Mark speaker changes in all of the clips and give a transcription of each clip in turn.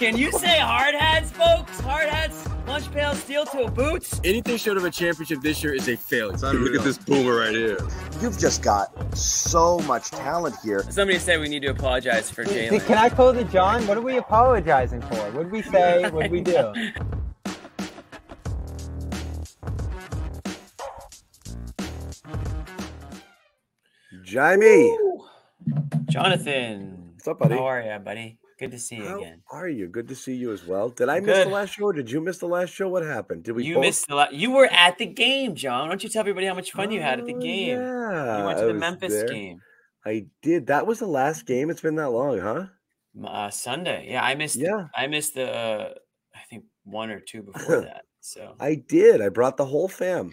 Speaker 1: Can you say hard hats, folks? Hard hats, lunch pail, steel toe boots.
Speaker 2: Anything short of a championship this year is a failure.
Speaker 3: Look at this boomer right here.
Speaker 4: You've just got so much talent here.
Speaker 1: Somebody said we need to apologize for Jalen.
Speaker 5: Can I call the John? What are we apologizing for? What did we say? What did we do?
Speaker 3: Jamie.
Speaker 1: Jonathan.
Speaker 3: What's up, buddy?
Speaker 1: How are you, buddy? Good to see you
Speaker 3: How
Speaker 1: again.
Speaker 3: are you? Good to see you as well. Did I miss the last show? Or did you miss the last show? What happened? Did we
Speaker 1: You
Speaker 3: both?
Speaker 1: missed the last. You were at the game, John. Why don't you tell everybody how much fun you had at the
Speaker 3: Oh,
Speaker 1: game?
Speaker 3: Yeah,
Speaker 1: you went to the Memphis
Speaker 3: there.
Speaker 1: game
Speaker 3: I did. That was the last game. It's been that long, huh?
Speaker 1: uh, Sunday. Yeah, I missed.
Speaker 3: Yeah.
Speaker 1: I missed the. Uh, I think one or two before that. So
Speaker 3: I did. I brought the whole fam.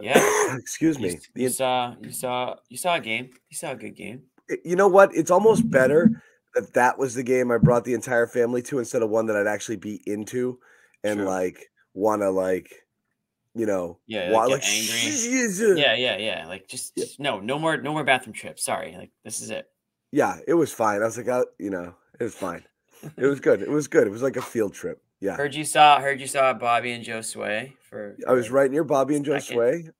Speaker 1: yeah,
Speaker 3: Excuse me. The
Speaker 1: you saw. You saw. You saw a game. You saw a good game.
Speaker 3: you know what? It's almost better that that was the game I brought the entire family to instead of one that I'd actually be into and like want to like, you know,
Speaker 1: Yeah, like, get angry. Yeah, yeah, yeah. Like just,
Speaker 3: Yeah.
Speaker 1: just no, no more, no more bathroom trips. Sorry, like this is it.
Speaker 3: yeah. It was fine. I was like, I, you know, it was fine. It was good. It was good. It was like a field trip. Yeah,
Speaker 1: Heard you saw, heard you saw Bobby and Joe Sway for.
Speaker 3: I was right near Bobby and Joe
Speaker 1: Second.
Speaker 3: Sway.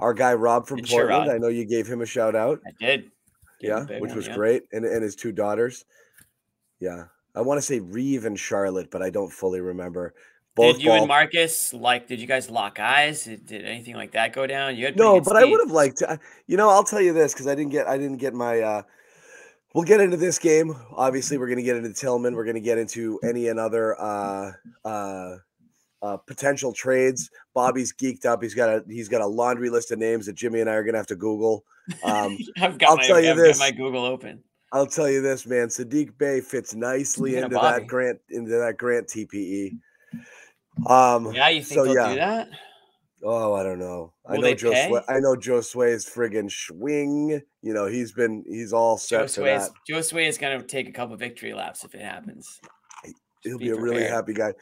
Speaker 3: Our guy Rob from
Speaker 1: And Sherrod.
Speaker 3: Portland. I know you gave him a shout out.
Speaker 1: I did. Gave him a
Speaker 3: Yeah, which
Speaker 1: one,
Speaker 3: was
Speaker 1: yeah.
Speaker 3: great, and and his two daughters. Yeah, I want to say Reeve and Charlotte, but I don't fully remember. Both
Speaker 1: did you
Speaker 3: ball-
Speaker 1: and Marcus like? Did you guys lock eyes? Did, did anything like that go down? You had
Speaker 3: No, but I would have liked to. You know, I'll tell you this because I didn't get I didn't get my. uh We'll get into this game. Obviously, we're going to get into Tillman. We're going to get into any and other uh, uh, uh, potential trades. Bobby's geeked up. He's got a he's got a laundry list of names that Jimmy and I are going to have to Google. Um,
Speaker 1: I've got
Speaker 3: I'll
Speaker 1: my,
Speaker 3: tell you
Speaker 1: I've
Speaker 3: this.
Speaker 1: my Google open.
Speaker 3: I'll tell you this, man. Saddiq Bey fits nicely
Speaker 1: of
Speaker 3: into
Speaker 1: Bobby.
Speaker 3: that grant into that grant TPE. Um,
Speaker 1: Yeah, you think
Speaker 3: so
Speaker 1: they'll
Speaker 3: yeah.
Speaker 1: do that?
Speaker 3: Oh, I don't know. I know Joe.
Speaker 1: pay?
Speaker 3: Sway, I know Joe Sway's friggin' swing. You know, he's been he's all set
Speaker 1: Joe
Speaker 3: for that.
Speaker 1: Joe Sway is going to take a couple victory laps if it happens.
Speaker 3: He'll
Speaker 1: be
Speaker 3: be a really happy guy.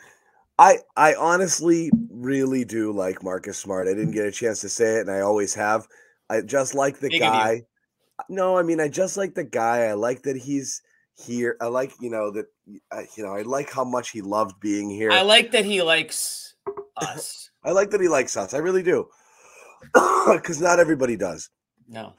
Speaker 3: I I honestly really do like Marcus Smart. I didn't get a chance to say it, and I always have. I just like the
Speaker 1: Big
Speaker 3: guy. No, I mean I just like the guy. I like that he's here. I like you know that I, you know I like how much he loved being here.
Speaker 1: I like that he likes us.
Speaker 3: I like that he likes us. I really do. Because not everybody does.
Speaker 1: No,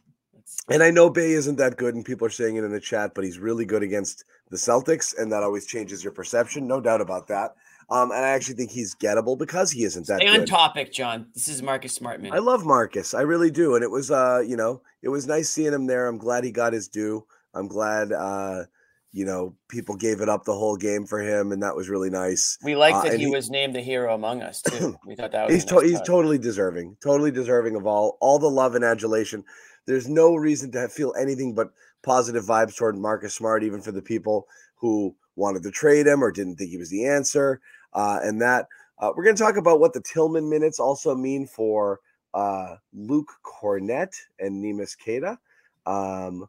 Speaker 3: And I know Bey isn't that good, and people are saying it in the chat, but he's really good against the Celtics, and that always changes your perception. No doubt about that. Um, and I actually think he's gettable because he isn't that
Speaker 1: stay on
Speaker 3: good.
Speaker 1: topic, John. This is Marcus Smartman.
Speaker 3: I love Marcus. I really do. And it was uh, you know, it was nice seeing him there. I'm glad he got his due. I'm glad uh, you know, people gave it up the whole game for him, and that was really nice.
Speaker 1: we like
Speaker 3: uh,
Speaker 1: that he,
Speaker 3: he-
Speaker 1: was named the hero among us too. We thought that was
Speaker 3: He's
Speaker 1: a
Speaker 3: to- he's totally deserving, totally deserving of all all the love and adulation. There's no reason to feel anything but positive vibes toward Marcus Smart, even for the people who wanted to trade him or didn't think he was the answer. Uh, and that uh, we're going to talk about what the Tillman minutes also mean for uh, Luke Kornet and Neemias Queta, um,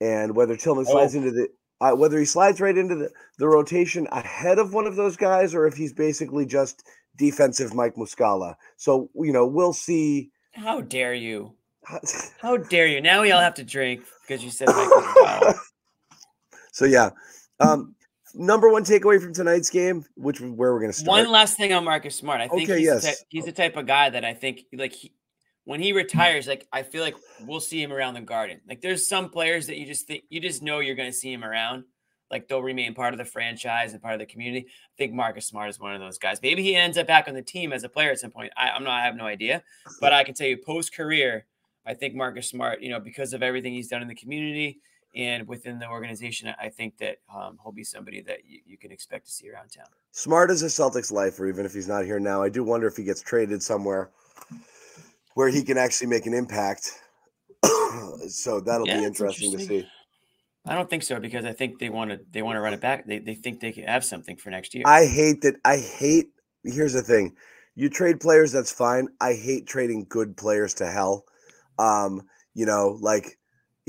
Speaker 3: and whether Tillman slides
Speaker 1: Oh.
Speaker 3: into the uh, whether he slides right into the, the rotation ahead of one of those guys or if he's basically just defensive Mike Muscala. So, you know, we'll see.
Speaker 1: How dare you? How dare you? Now we all have to drink because you said Michael Fowl.
Speaker 3: so, yeah. Um, number one takeaway from tonight's game, which is where we're going to start.
Speaker 1: One last thing on Marcus Smart. I think
Speaker 3: Okay,
Speaker 1: he's, the
Speaker 3: yes.
Speaker 1: type, he's the type of guy that I think like he, when he retires, like I feel like we'll see him around the garden. Like there's some players that you just think you just know you're going to see him around. Like they'll remain part of the franchise and part of the community. I think Marcus Smart is one of those guys. Maybe he ends up back on the team as a player at some point. I, I'm not. I have no idea, but I can tell you, post career, I think Marcus Smart, you know, because of everything he's done in the community and within the organization, I think that um, he'll be somebody that you, you can expect to see around town.
Speaker 3: Smart as a Celtics lifer, even if he's not here now. I do wonder if he gets traded somewhere where he can actually make an impact. so that'll
Speaker 1: Yeah,
Speaker 3: be
Speaker 1: it's
Speaker 3: interesting to see.
Speaker 1: I don't think so because I think they want to they want to run it back. They, they think they can have something for next year.
Speaker 3: I hate that. I hate. Here's the thing: you trade players, that's fine. I hate trading good players to hell. Um, you know, like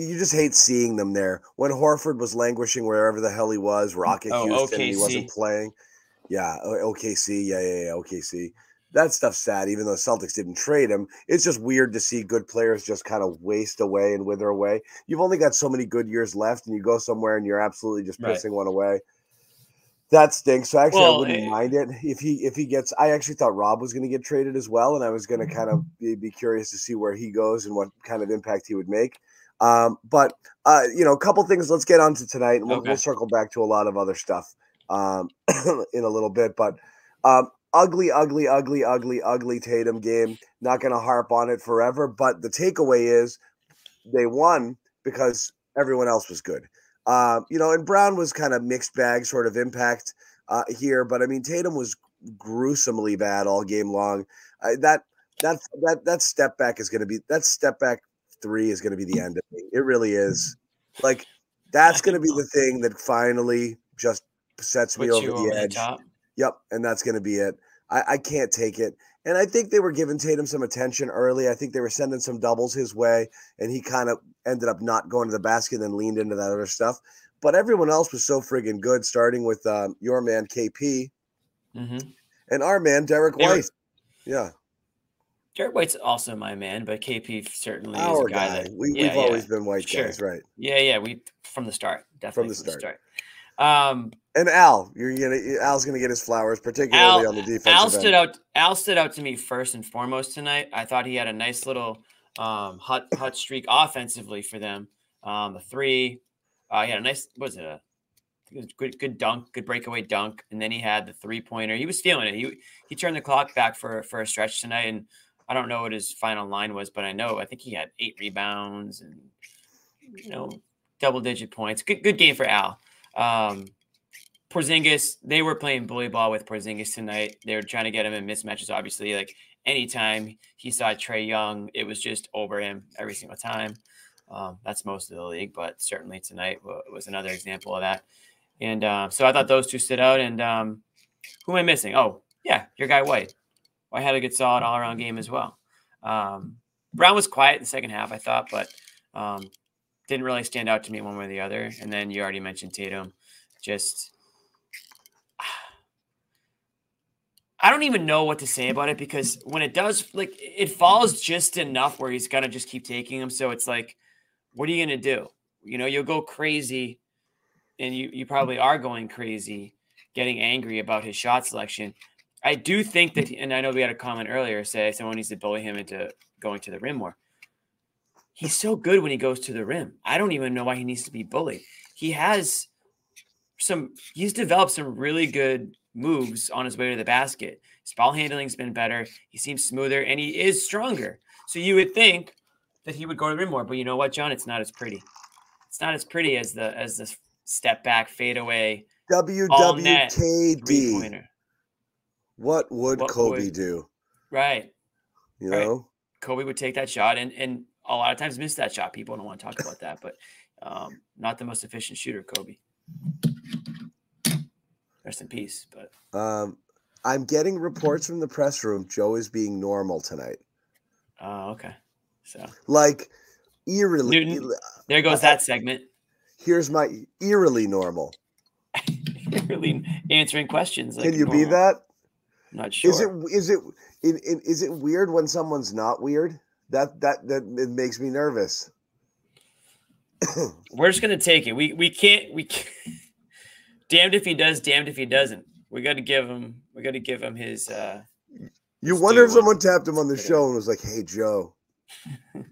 Speaker 3: you just hate seeing them there. When Horford was languishing wherever the hell he was, Rocket
Speaker 1: Oh,
Speaker 3: Houston, and he wasn't playing. Yeah, OKC. Yeah, yeah, yeah. OKC. That stuff's sad. Even though Celtics didn't trade him, it's just weird to see good players just kind of waste away and wither away. You've only got so many good years left, and you go somewhere and you're absolutely just
Speaker 1: Right.
Speaker 3: pissing one away. That stinks. So actually,
Speaker 1: Well,
Speaker 3: I wouldn't
Speaker 1: eh,
Speaker 3: mind it if he if he gets. I actually thought Rob was going to get traded as well, and I was going to kind of be, be curious to see where he goes and what kind of impact he would make. Um, but uh, you know, a couple things. Let's get on to tonight, and we'll,
Speaker 1: Okay.
Speaker 3: we'll circle back to a lot of other stuff um, in a little bit. But um, ugly, ugly, ugly, ugly, ugly Tatum game. Not going to harp on it forever, but the takeaway is they won because everyone else was good. Uh, you know, and Brown was kind of mixed bag sort of impact uh, here, but I mean Tatum was gruesomely bad all game long. Uh, that that that that step back is going to be that step back three is going to be the end of me. It really is. Like that's going to be the thing that finally just sets me over the
Speaker 1: over
Speaker 3: edge. Yep, and that's going to be it. I, I can't take it. And I think they were giving Tatum some attention early. I think they were sending some doubles his way, and he kind of ended up not going to the basket and then leaned into that other stuff. But everyone else was so friggin' good, starting with um, your man KP
Speaker 1: hmm
Speaker 3: and our man
Speaker 1: Derrick
Speaker 3: White. Yeah,
Speaker 1: Derrick White's also my man, but KP certainly
Speaker 3: our
Speaker 1: is a guy,
Speaker 3: guy.
Speaker 1: that
Speaker 3: we,
Speaker 1: yeah,
Speaker 3: we've
Speaker 1: yeah.
Speaker 3: always been White
Speaker 1: Sure.
Speaker 3: guys, right?
Speaker 1: Yeah, yeah, we from the start, definitely
Speaker 3: the
Speaker 1: from the
Speaker 3: start.
Speaker 1: start. Um,
Speaker 3: And Al, you're gonna Al's gonna get his flowers, particularly
Speaker 1: Al,
Speaker 3: on the defensive
Speaker 1: Al
Speaker 3: end.
Speaker 1: stood out. Al stood out to me first and foremost tonight. I thought he had a nice little um, hot hot streak offensively for them. Um, the three, uh, he had a nice. What was it? a it good, good dunk, good breakaway dunk, and then he had the three pointer. He was feeling it. He he turned the clock back for for a stretch tonight, and I don't know what his final line was, but I know I think he had eight rebounds and you know double digit points. Good good game for Al. Um, Porzingis, they were playing bully ball with Porzingis tonight. They were trying to get him in mismatches. Obviously, like anytime he saw Trae Young, it was just over him every single time. Um, that's most of the league, but certainly tonight was another example of that. And uh, so I thought those two stood out. And um, who am I missing? Oh, yeah, your guy White. White had a good, solid all around game as well. Um, Brown was quiet in the second half, I thought, but um, didn't really stand out to me one way or the other. And then you already mentioned Tatum. Just I don't even know what to say about it because when it does, like, it falls just enough where he's gonna just keep taking them. So it's like, what are you gonna do? You know, you'll go crazy, and you you probably are going crazy, getting angry about his shot selection. I do think that, and I know we had a comment earlier say someone needs to bully him into going to the rim more. He's so good when he goes to the rim. I don't even know why he needs to be bullied. He has some. He's developed some really good moves on his way to the basket. His ball handling's been better. He seems smoother and he is stronger. So you would think that he would go to the rim more, but you know what, John? It's not as pretty. It's not as pretty as the as the step back fade away all net three
Speaker 3: WWKD. What would
Speaker 1: What
Speaker 3: Kobe
Speaker 1: would-
Speaker 3: do?
Speaker 1: Right.
Speaker 3: You
Speaker 1: Right.
Speaker 3: know?
Speaker 1: Kobe would take that shot and and a lot of times miss that shot. People don't want to talk about that, but um, not the most efficient shooter, Kobe. Rest in peace. But
Speaker 3: Um, I'm getting reports from the press room. Joe is being normal tonight.
Speaker 1: oh, okay. So
Speaker 3: Like eerily.
Speaker 1: Newton. there goes that segment.
Speaker 3: Here's my eerily normal.
Speaker 1: really answering questions. Like
Speaker 3: Can you be that?
Speaker 1: Not sure.
Speaker 3: Is it is it in, in, is it weird when someone's not weird? That that that it makes me nervous.
Speaker 1: We're just gonna take it. We we can't we can't. damned if he does, damned if he doesn't. We got to give him. We got to give him his. uh
Speaker 3: You
Speaker 1: Let's
Speaker 3: wonder if someone tapped him on the show and was like, "Hey, Joe."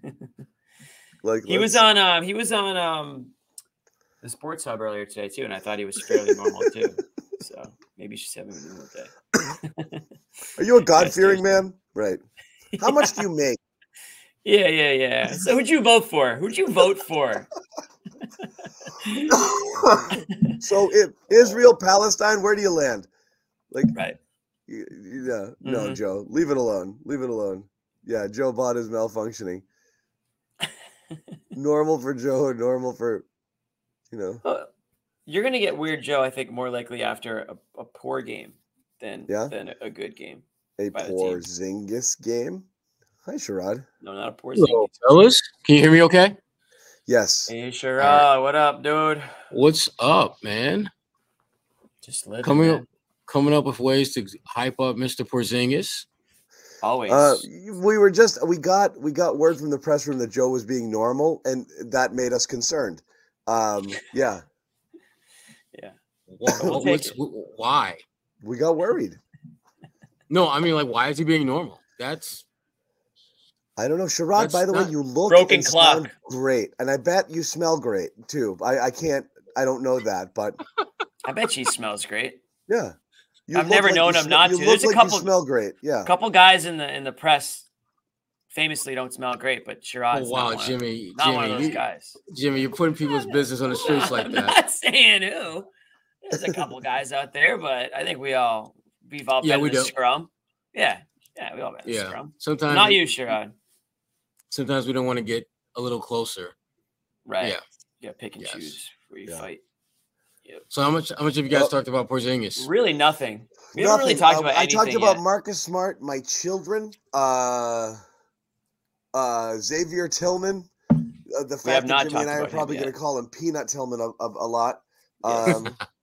Speaker 3: Like
Speaker 1: He was on. Um, he was on um, the Sports Hub earlier today too, and I thought he was fairly normal too. So maybe she's having a normal day.
Speaker 3: Are you a God fearing man? Right. How much do you make?
Speaker 1: Yeah, yeah, yeah. So who'd you vote for? Who'd you vote for?
Speaker 3: so if Israel, Palestine, where do you land? Like,
Speaker 1: Right.
Speaker 3: yeah, no,
Speaker 1: Mhm.
Speaker 3: Joe, leave it alone. Leave it alone. Yeah, Joe Bot is malfunctioning. normal for Joe, normal for, you know.
Speaker 1: Uh, You're gonna get weird, Joe. I think more likely after a, a poor game than
Speaker 3: Yeah?
Speaker 1: than a, a good game.
Speaker 3: A poor
Speaker 1: team.
Speaker 3: Zingis game. Hi, Sherrod.
Speaker 1: No, not a poor
Speaker 2: Hello,
Speaker 1: game.
Speaker 2: fellas. Can you hear me okay?
Speaker 3: Yes.
Speaker 1: Hey, Sherrod, what up, dude?
Speaker 2: What's up, man?
Speaker 1: Just living,
Speaker 2: Coming
Speaker 1: man.
Speaker 2: up, coming up with ways to hype up Mr. Porzingis.
Speaker 1: Always.
Speaker 3: Uh, we were just we got we got word from the press room that Joe was being normal, and that made us concerned. Um, yeah,
Speaker 1: yeah.
Speaker 2: Wha-
Speaker 1: We'll
Speaker 2: wha-
Speaker 1: take
Speaker 2: what's-
Speaker 1: it.
Speaker 2: wh- why?
Speaker 3: We got worried.
Speaker 2: No, I mean, like, why is he being normal? That's
Speaker 3: I don't know, Sherrod.
Speaker 2: That's
Speaker 3: By the way, you look
Speaker 1: Broken
Speaker 3: and sound
Speaker 1: clock.
Speaker 3: great, and I bet you smell great too. I, I can't. I don't know that, but
Speaker 1: I bet she smells great.
Speaker 3: yeah. You
Speaker 1: I've never
Speaker 3: like
Speaker 1: known him
Speaker 3: sm-
Speaker 1: not
Speaker 3: you
Speaker 1: to.
Speaker 3: look
Speaker 1: There's a couple-
Speaker 3: You smell great. Yeah.
Speaker 1: A couple guys in the in the press famously don't smell great, but
Speaker 2: oh wow,
Speaker 1: not one,
Speaker 2: Jimmy,
Speaker 1: not one of
Speaker 2: Jimmy,
Speaker 1: those
Speaker 2: you-
Speaker 1: guys.
Speaker 2: Jimmy, you're putting people's business on the streets like that.
Speaker 1: I'm
Speaker 2: that.
Speaker 1: not saying who. There's a couple guys out there, but I think we all we've all
Speaker 2: Yeah,
Speaker 1: been
Speaker 2: we
Speaker 1: in the
Speaker 2: do.
Speaker 1: scrum. Yeah, yeah, we all been in the
Speaker 2: Yeah,
Speaker 1: scrum.
Speaker 2: sometimes
Speaker 1: Not you, Sherrod.
Speaker 2: Sometimes we don't want to get a little closer.
Speaker 1: Right.
Speaker 2: Yeah.
Speaker 1: Yeah, pick and
Speaker 2: Yes.
Speaker 1: choose where you
Speaker 3: Yeah.
Speaker 1: fight.
Speaker 2: So how much? How much have you guys
Speaker 3: Well-
Speaker 2: talked about Porzingis?
Speaker 1: Really nothing. We haven't really
Speaker 3: Nothing.
Speaker 1: talked
Speaker 3: Um,
Speaker 1: about
Speaker 3: I talked about
Speaker 1: yet.
Speaker 3: Marcus Smart, my children, uh, uh, Xavier Tillman. Uh, the fact that Jimmy and I are probably going to call him Peanut Tillman a, a, a lot.
Speaker 2: Yeah.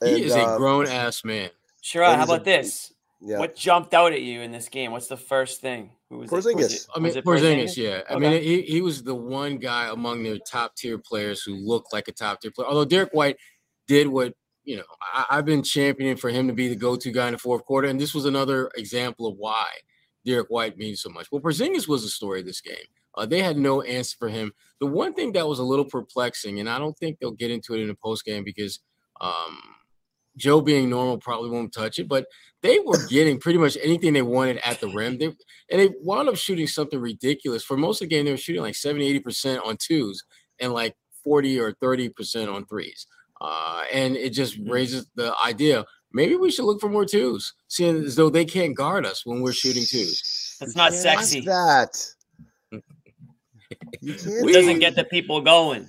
Speaker 3: Um,
Speaker 2: he
Speaker 3: and,
Speaker 2: is a
Speaker 3: uh,
Speaker 2: grown ass man.
Speaker 1: Sherrod, how
Speaker 3: he's a-
Speaker 1: about this?
Speaker 3: Yeah.
Speaker 1: What jumped out at you in this game? What's the first thing? Who was it? Was
Speaker 3: Porzingis.
Speaker 1: it-
Speaker 2: I mean,
Speaker 1: was it
Speaker 2: Porzingis, yeah. I mean, he, he was the one guy among their top tier players who looked like a top tier player. Although Derrick White did what you know, I, I've been championing for him to be the go to guy in the fourth quarter, and this was another example of why Derrick White means so much. Well, Porzingis was the story of this game. Uh, they had no answer for him. The one thing that was a little perplexing, and I don't think they'll get into it in the post game because um, Joe being normal probably won't touch it, but they were getting pretty much anything they wanted at the rim. They and they wound up shooting something ridiculous. For most of the game, they were shooting like 70, 80% on twos and like 40 or 30% on threes. Uh, and it just raises the idea maybe we should look for more twos, seeing as though they can't guard us when we're shooting twos.
Speaker 1: That's not
Speaker 3: Can't
Speaker 1: sexy.
Speaker 3: That. You can't.
Speaker 1: It doesn't get the people going.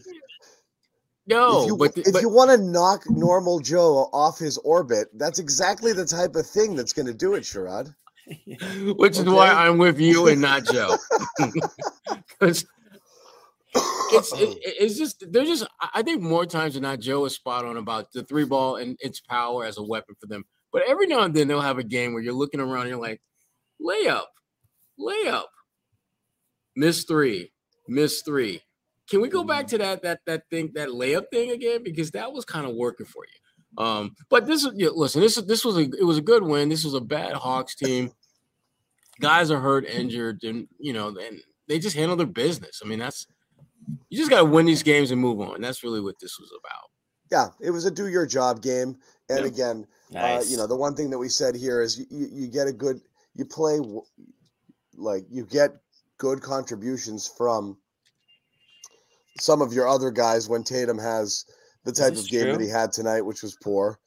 Speaker 2: No,
Speaker 3: if you,
Speaker 2: but,
Speaker 3: if
Speaker 2: but
Speaker 3: you want to knock normal Joe off his orbit, that's exactly the type of thing that's going to do it, Sherrod.
Speaker 2: which is why. I'm with you and not Joe. 'Cause it's it, oh. it's just they're just I- I think more times than not Joe is spot on about the three ball and its power as a weapon for them. But every now and then they'll have a game where you're looking around and you're like, layup, layup, miss three, miss three. Can we go back to that that that thing that layup thing again because that was kind of working for you. Um, but this is yeah, listen, this is this was a it was a good win. This was a bad Hawks team. Guys are hurt, injured, and you know, and they just handle their business. I mean, that's you just gotta win these games and move on. That's really what this was about.
Speaker 3: Yeah, it was a do your job game. And
Speaker 2: Yeah.
Speaker 3: again,
Speaker 1: Nice.
Speaker 3: uh, you know, the one thing that we said here is you, you, you get a good, you play, like, you get good contributions from some of your other guys when Tatum has the type of game that he had tonight, which was poor.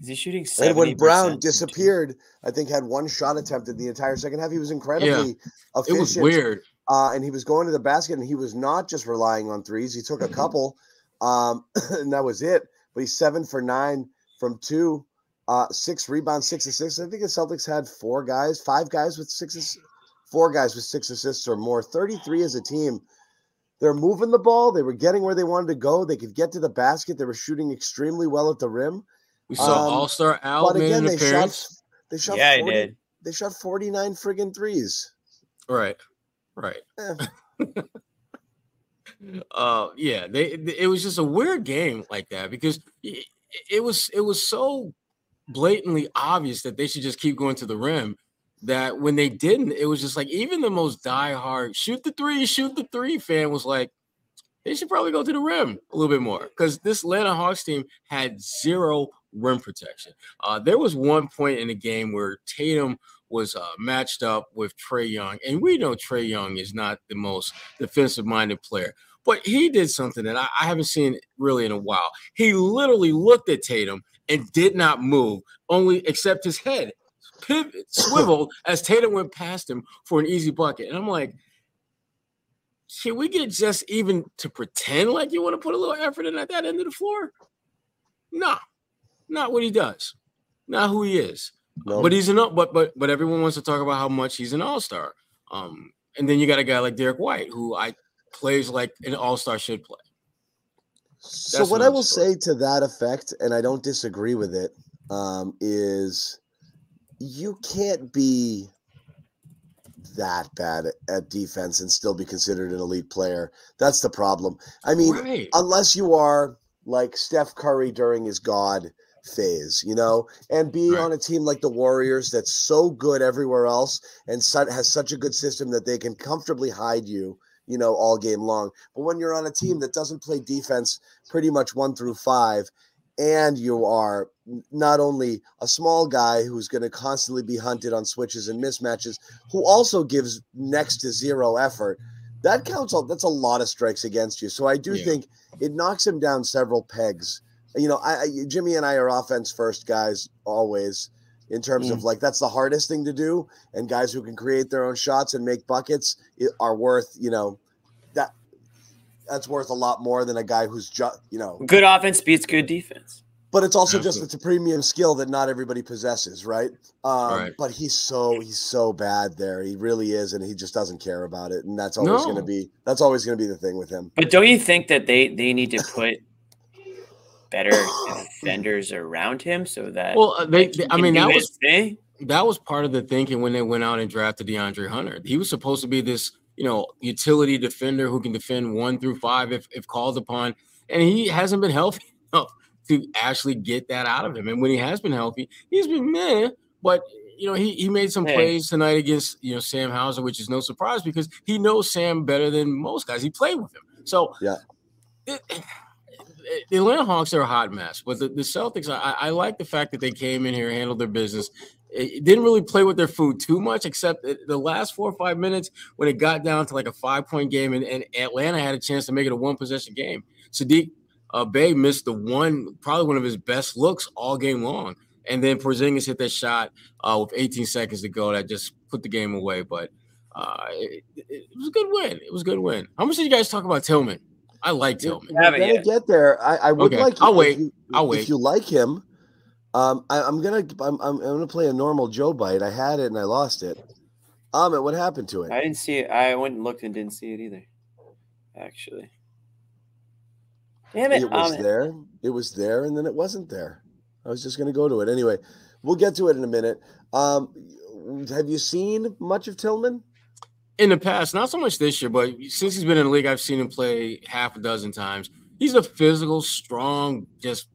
Speaker 1: Is he shooting? 70%
Speaker 3: And when Brown disappeared, I think had one shot attempted the entire second half. He was incredibly
Speaker 2: It
Speaker 3: efficient.
Speaker 2: was weird.
Speaker 3: uh, and he was going to the basket, and he was not just relying on threes. He took a couple, um, and that was it. But he's seven for nine from two, uh, six rebounds, six assists. I think the Celtics had four guys, five guys with six, ass- four guys with six assists or more. Thirty-three as a team. They're moving the ball. They were getting where they wanted to go. They could get to the basket. They were shooting extremely well at the rim.
Speaker 2: We saw
Speaker 3: Um,
Speaker 2: All Star Al
Speaker 3: but
Speaker 2: made
Speaker 3: again,
Speaker 2: an
Speaker 3: they
Speaker 2: appearance.
Speaker 3: shot. They shot.
Speaker 1: Yeah, I
Speaker 3: 40
Speaker 1: did.
Speaker 3: They shot forty-nine friggin' threes.
Speaker 2: Right, right.
Speaker 3: Eh.
Speaker 2: uh yeah they it was just a weird game like that because it, it was it was so blatantly obvious that they should just keep going to the rim that when they didn't it was just like even the most diehard shoot the three shoot the three fan was like they should probably go to the rim a little bit more because this Atlanta Hawks team had zero rim protection. Uh, there was one point in the game where Tatum was uh, matched up with Trae Young, and we know Trae Young is not the most defensive minded player, but he did something that I, I haven't seen really in a while. He literally looked at Tatum and did not move, only except his head pivot swiveled as Tatum went past him for an easy bucket. And I'm like, can we get just even to pretend like you want to put a little effort in at that end of the floor? No, not what he does, not who he is.
Speaker 3: No.
Speaker 2: But he's an but but but everyone wants to talk about how much he's an all star. Um, and then you got a guy like Derrick White who I plays like an all star should play.
Speaker 3: So what I will
Speaker 2: story.
Speaker 3: say to that effect, and I don't disagree with it, um, is you can't be that bad at, defense and still be considered an elite player. That's the problem. I mean,
Speaker 2: right.
Speaker 3: unless you are like Steph Curry during his God phase, you know, and be
Speaker 2: Right.
Speaker 3: on a team like the Warriors that's so good everywhere else and has such a good system that they can comfortably hide you, you know, all game long. But when you're on a team that doesn't play defense pretty much one through five, and you are not only a small guy who's going to constantly be hunted on switches and mismatches, who also gives next to zero effort, that counts. a- That's a lot of strikes against you. So I do
Speaker 2: Yeah.
Speaker 3: think it knocks him down several pegs. You know, I, I Jimmy and I are offense first guys always. In terms of mm. like that's the hardest thing to do, and guys who can create their own shots and make buckets are worth you know that that's worth a lot more than a guy who's just you know
Speaker 1: Good offense beats good defense.
Speaker 3: But it's also just it's a premium skill that not everybody possesses, right? Um,
Speaker 2: Right.
Speaker 3: But he's so he's so bad there. He really is, and he just doesn't care about it. And that's always going to be that's always going to be the thing with him.
Speaker 1: But don't you think that they they need to put better defenders around him so that
Speaker 2: Well, uh, they, they- I mean, that was
Speaker 1: thing?
Speaker 2: that was part of the thinking when they went out and drafted De'Andre Hunter. He was supposed to be this, you know, utility defender who can defend one through five if, if called upon, and he hasn't been healthy enough to actually get that out of him. And when he has been healthy, he's been meh. But you know, he he made some
Speaker 1: Hey.
Speaker 2: plays tonight against you know Sam Hauser, which is no surprise because he knows Sam better than most guys. He played with him, so
Speaker 3: Yeah.
Speaker 2: it- the Atlanta Hawks are a hot mess, but the, the Celtics, I, I like the fact that they came in here, handled their business. It, it didn't really play with their food too much, except the last four or five minutes when it got down to like a five point game, and, and Atlanta had a chance to make it a one possession game. Saddiq uh, Bey missed the one, probably one of his best looks all game long, and then Porzingis hit that shot uh, with 18 seconds to go that just put the game away. But uh, it, it, it was a good win. It was a good win. How much did you guys talk about Tillman? I like Tillman.
Speaker 3: We're
Speaker 1: Haven't
Speaker 3: gonna
Speaker 1: yet.
Speaker 3: get there. I, I would
Speaker 2: Okay,
Speaker 3: like.
Speaker 2: I'll wait.
Speaker 3: you-
Speaker 2: I'll wait.
Speaker 3: If you like him, um, I, I'm gonna I'm, I'm I'm gonna play a normal Joe bite. I had it and I lost it. Amit, what happened to it?
Speaker 1: I didn't see it. I went and looked and didn't see it either. Actually. Damn it.
Speaker 3: it was
Speaker 1: Ahmed.
Speaker 3: there. It was there, and then it wasn't there. I was just going to go to it anyway. We'll get to it in a minute. Um, have you seen much of Tillman?
Speaker 2: in the past, not so much this year, but since he's been in the league, I've seen him play half a dozen times. He's a physical, strong, just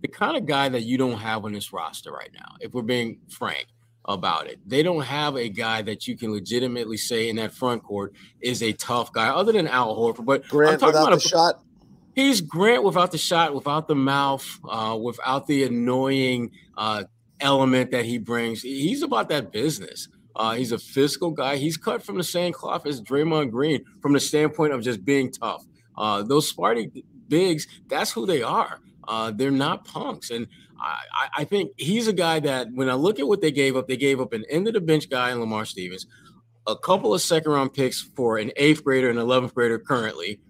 Speaker 2: the kind of guy that you don't have on this roster right now, if we're being frank about it. They don't have a guy that you can legitimately say in that front court is a tough guy, other than Al Horford. But I'm
Speaker 3: Grant
Speaker 2: talking
Speaker 3: without
Speaker 2: about
Speaker 3: the
Speaker 2: a,
Speaker 3: shot.
Speaker 2: He's Grant without the shot, without the mouth, uh, without the annoying uh, element that he brings. He's about that business. Uh, he's a physical guy. He's cut from the same cloth as Draymond Green from the standpoint of just being tough. Uh, those Sparty bigs, that's who they are. Uh, they're not punks. And I, I- think he's a guy that when I look at what they gave up, they gave up an end of the bench guy in Lamar Stevens, a couple of second round picks for an eighth grader and 11th grader currently.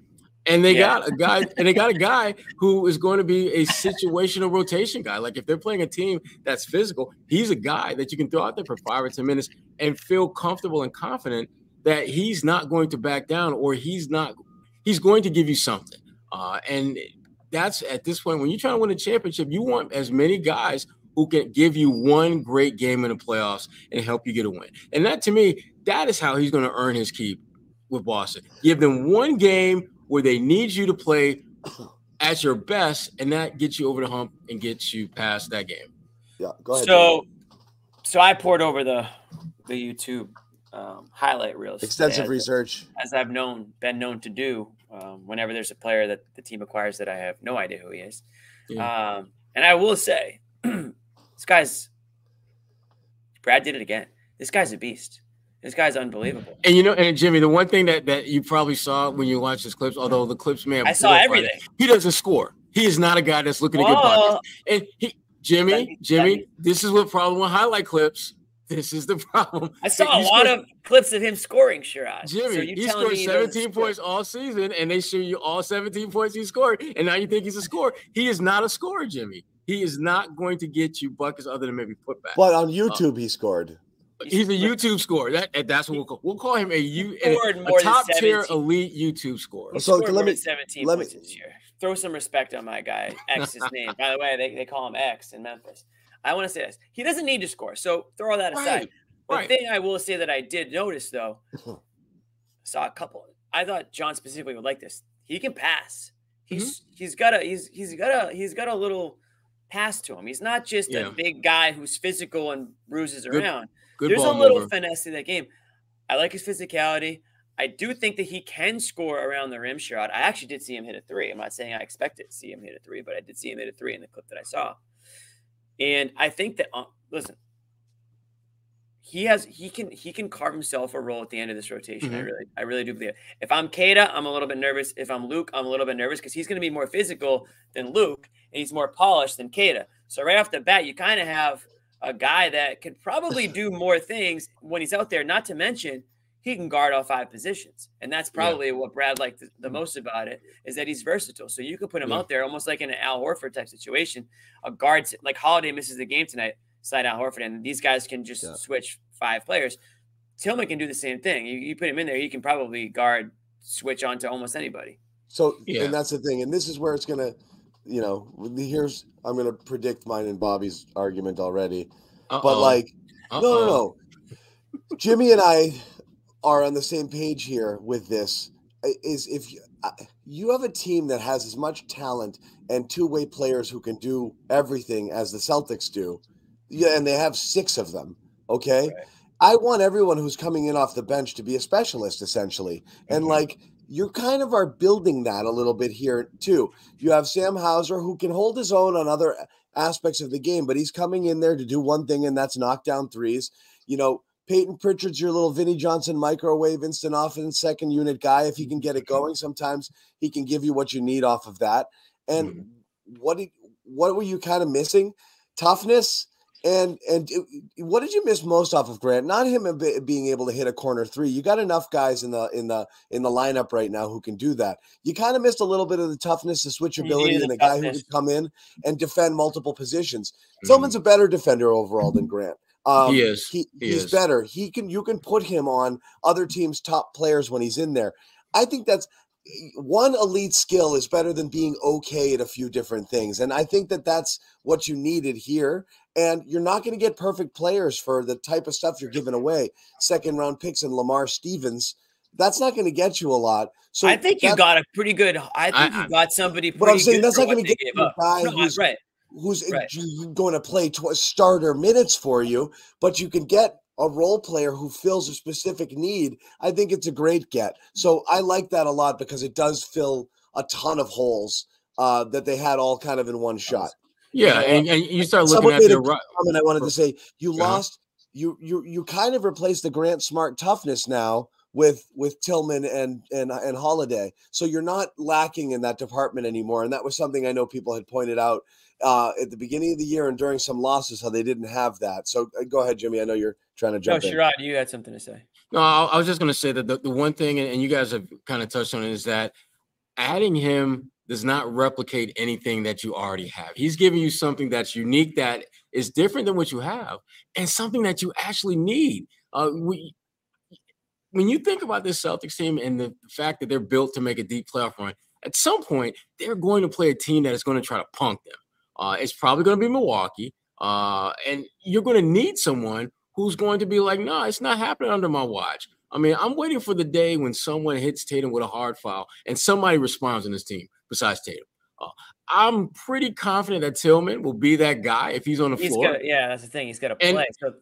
Speaker 2: And they
Speaker 1: Yeah.
Speaker 2: got a guy, and they got a guy who is going to be a situational rotation guy. Like if they're playing a team that's physical, he's a guy that you can throw out there for five or ten minutes and feel comfortable and confident that he's not going to back down or he's not he's going to give you something. Uh, and that's at this point when you're trying to win a championship, you want as many guys who can give you one great game in the playoffs and help you get a win. And that to me, that is how he's going to earn his keep with Boston. Give them one game where they need you to play at your best, and that gets you over the hump and gets you past that game.
Speaker 3: Yeah, go ahead.
Speaker 1: So, so I poured over the the YouTube um, highlight reels.
Speaker 3: Extensive
Speaker 1: as,
Speaker 3: research.
Speaker 1: as I've known been known to do. Um, whenever there's a player that the team acquires that I have no idea who he is, um, and I will say, this guy's Brad did it again. This guy's a beast. This guy's unbelievable.
Speaker 2: And you know, and Jimmy, the one thing that that you probably saw when you watched his clips, although the clips may have
Speaker 1: I saw
Speaker 2: glorified it,
Speaker 1: everything.
Speaker 2: he doesn't score. He is not a guy that's looking to get buckets. And he,
Speaker 1: Let
Speaker 2: Jimmy,
Speaker 1: me- let
Speaker 2: Jimmy,
Speaker 1: me-
Speaker 2: this is what problem with highlight clips. This is the problem.
Speaker 1: I saw a
Speaker 2: You
Speaker 1: lot
Speaker 2: scored-
Speaker 1: of clips of him scoring, Sherrod.
Speaker 2: Jimmy,
Speaker 1: so
Speaker 2: he scored
Speaker 1: me he doesn't
Speaker 2: 17
Speaker 1: score?
Speaker 2: points all season, and they show you all 17 points he scored, and now you think he's a scorer. He is not a scorer, Jimmy. He is not going to get you buckets other than maybe putback.
Speaker 3: But on uh, YouTube, he scored.
Speaker 2: He's a YouTube scorer. That that's what we'll call. We'll call him a U a,
Speaker 1: more
Speaker 2: a top tier elite YouTube scorer.
Speaker 3: So, let me-
Speaker 1: 17
Speaker 3: let me-
Speaker 1: this year. Throw some respect on my guy, X's name. By the way, they, they call him X in Memphis. I want to say this. He doesn't need to score. So throw all that aside.
Speaker 2: Right,
Speaker 1: The
Speaker 2: right.
Speaker 1: thing I will say that I did notice though, uh-huh. saw a couple. I thought John specifically would like this. He can pass. he's mm-hmm. he's got a he's he's got a he's got a little pass to him. He's not just
Speaker 2: Yeah.
Speaker 1: a big guy who's physical and bruises
Speaker 2: Good
Speaker 1: around.
Speaker 2: Good
Speaker 1: There's a little finesse in that game. I like his physicality. I do think that he can score around the rim shot. I actually did see him hit a three. I'm not saying I expected to see him hit a three, but I did see him hit a three in the clip that I saw. And I think that uh, listen, he has he can he can carve himself a role at the end of this rotation. I
Speaker 2: Mhm.
Speaker 1: really I really do believe it. If I'm Queta, I'm a little bit nervous. If I'm Luke, I'm a little bit nervous because he's going to be more physical than Luke, and he's more polished than Queta. So right off the bat, you kind of have a guy that could probably do more things when he's out there. Not to mention he can guard all five positions, and that's probably what Brad liked the, the mm-hmm. most about it is that he's versatile. So you can put him
Speaker 2: Yeah.
Speaker 1: out there almost like in an Al Horford type situation. A guard like Holiday misses the game tonight, side Al Horford, and these guys can just
Speaker 3: Yeah.
Speaker 1: switch five players. Tillman can do the same thing. You, you put him in there, he can probably guard switch onto almost anybody.
Speaker 3: So,
Speaker 2: Yeah.
Speaker 3: and that's the thing, and this is where it's gonna, you know, here's I'm gonna predict mine and Bobby's argument already, but
Speaker 2: Uh-oh.
Speaker 3: like, no, no,
Speaker 2: Uh-oh.
Speaker 3: no, Jimmy and I are on the same page here with this. Is if you, uh, you have a team that has as much talent and two way players who can do everything as the Celtics do, yeah, and they have six of them. Okay,
Speaker 1: Right.
Speaker 3: I want everyone who's coming in off the bench to be a specialist, essentially, and
Speaker 2: Mhm.
Speaker 3: like you kind of are building that a little bit here too. You have Sam Hauser who can hold his own on other aspects of the game, but he's coming in there to do one thing, and that's knock down threes. You know, Payton Pritchard's your little Vinny Johnson microwave instant offense second unit guy. If he can get it mm-hmm. going, sometimes he can give you what you need off of that. And mm-hmm. what did what were you kind of missing? Toughness. And and it- what did you miss most off of Grant? Not him a bit- being able to hit a corner three. You got enough guys in the in the in the lineup right now who can do that. You kind of missed a little bit of the toughness, the switchability, and
Speaker 1: the
Speaker 3: guy who could come in and defend multiple positions.
Speaker 2: Mhm.
Speaker 3: Tillman's a better defender overall than Grant. Um,
Speaker 2: He is.
Speaker 3: He,
Speaker 2: He
Speaker 3: he's
Speaker 2: is.
Speaker 3: better. He can. You can put him on other teams' top players when he's in there. I think that's one elite skill is better than being okay at a few different things, and I think that that's what you needed here. And you're not going to get perfect players for the type of stuff you're giving away. Second round picks and Lamar Stevens. That's not going to get you a lot. So
Speaker 1: I think you got a pretty good. I think
Speaker 2: I-
Speaker 1: you got somebody.
Speaker 3: But I'm saying
Speaker 1: good
Speaker 3: that's not going to
Speaker 1: they
Speaker 3: get you a
Speaker 1: up.
Speaker 3: guy
Speaker 1: No,
Speaker 3: who's
Speaker 1: right.
Speaker 3: who's
Speaker 1: Right.
Speaker 3: going to play tw- starter minutes for you, but you can get a role player who fills a specific need. I think it's a great get. So I like that a lot because it does fill a ton of holes uh, that they had all kind of in one shot.
Speaker 2: Yeah, and, and you start looking
Speaker 3: Someone
Speaker 2: at
Speaker 3: made
Speaker 2: their
Speaker 3: a
Speaker 2: ri-
Speaker 3: comment I wanted to say you
Speaker 2: Uh-huh.
Speaker 3: lost you you you kind of replaced the Grant Smart toughness now with with Tillman and and and Holiday. So you're not lacking in that department anymore. And that was something I know people had pointed out uh, at the beginning of the year and during some losses how they didn't have that. So uh, go ahead, Jimmy. I know you're trying to
Speaker 1: No,
Speaker 3: jump in.
Speaker 1: Sherrod, you had something to say.
Speaker 2: No, I, I was just going to say that the, the one thing, and and you guys have kind of touched on it, is that adding him does not replicate anything that you already have. He's giving you something that's unique, that is different than what you have, and something that you actually need. Uh, we, when you think about this Celtics team and the fact that they're built to make a deep playoff run, at some point they're going to play a team that is going to try to punk them. Uh, it's probably going to be Milwaukee, uh, and you're going to need someone who's going to be like, no, it's not happening under my watch. I mean, I'm waiting for the day when someone hits Tatum with a hard foul and somebody responds in this team besides Tatum. Uh, I'm pretty confident that Tillman will be that guy if he's on the
Speaker 1: He's
Speaker 2: floor.
Speaker 1: got, yeah, that's the thing. He's got to play. So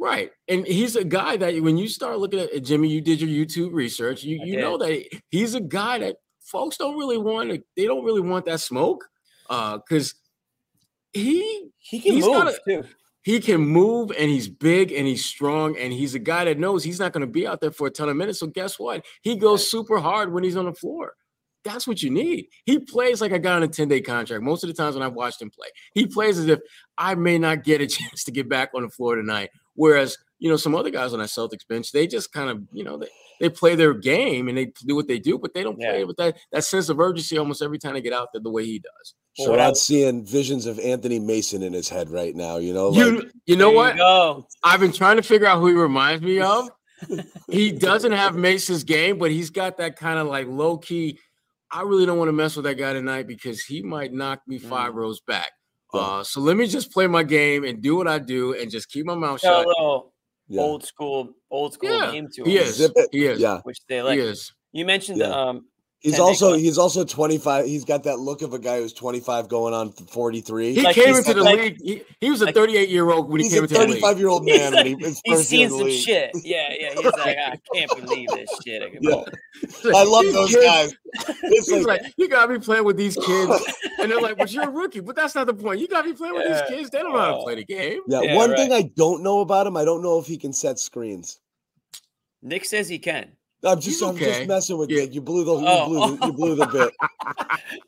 Speaker 2: Right. And he's a guy that when you start looking at Jimmy, you did your YouTube research, you,
Speaker 1: I
Speaker 2: you know that he's a guy that folks don't really want to, they don't really want that smoke. Uh, because he
Speaker 1: he can
Speaker 2: He's
Speaker 1: move
Speaker 2: gotta-
Speaker 1: too.
Speaker 2: He can move and he's big and he's strong and he's a guy that knows he's not going to be out there for a ton of minutes. So guess what? He goes super hard when he's on the floor. That's what you need. He plays like a guy on a 10 day contract. Most of the times when I've watched him play, he plays as if I may not get a chance to get back on the floor tonight. Whereas, you know, some other guys on that Celtics bench, they just kind of, you know, they, they play their game and they do what they do, but they don't play
Speaker 1: Yeah.
Speaker 2: with that, that sense of urgency almost every time they get out there the way he does.
Speaker 1: Well, what I-
Speaker 3: Sherrod's seeing visions of Anthony Mason in his head right now. You know, like,
Speaker 2: You, you know what?
Speaker 1: go.
Speaker 2: I've been trying to figure out who he reminds me of. he doesn't have Mason's game, but he's got that kind of like low key. I really don't want to mess with that guy tonight because he might knock me five rows back. Uh, so let me just play my game and do what I do and just keep my mouth
Speaker 1: Got a
Speaker 2: shut.
Speaker 1: little
Speaker 3: yeah.
Speaker 1: old school, old school
Speaker 2: Yeah,
Speaker 1: game to
Speaker 2: He
Speaker 1: him,
Speaker 2: is.
Speaker 3: Zip it.
Speaker 2: He is.
Speaker 3: Yeah.
Speaker 1: which they like.
Speaker 2: he is.
Speaker 1: You mentioned
Speaker 3: Yeah.
Speaker 1: um
Speaker 3: He's also
Speaker 1: club.
Speaker 3: he's also 25. He's got that look of a guy who's 25 going on 43.
Speaker 2: He
Speaker 1: Like
Speaker 2: came into the
Speaker 1: like-
Speaker 2: league. He, he was a 38 year old when he came
Speaker 3: a
Speaker 2: into the league.
Speaker 3: 35 year old
Speaker 1: He's
Speaker 3: man
Speaker 1: like-
Speaker 3: when he his
Speaker 1: He's seen some
Speaker 3: league.
Speaker 1: shit. Yeah, yeah. He's like, I can't believe this shit. I
Speaker 3: Yeah. I love those guys.
Speaker 2: He's
Speaker 3: like,
Speaker 2: like, you gotta be playing with these kids, and they're like, "But you're a rookie." But that's not the point. You gotta be playing with these kids. They don't know how to play the game.
Speaker 3: yeah,
Speaker 1: Yeah,
Speaker 3: one
Speaker 1: right.
Speaker 3: thing I don't know about him, I don't know if he can set screens.
Speaker 1: Nick says he can.
Speaker 3: I'm just I'm
Speaker 2: okay.
Speaker 3: just messing with
Speaker 2: Yeah.
Speaker 3: you. You blew the you
Speaker 1: Oh.
Speaker 3: blew the, you blew the bit.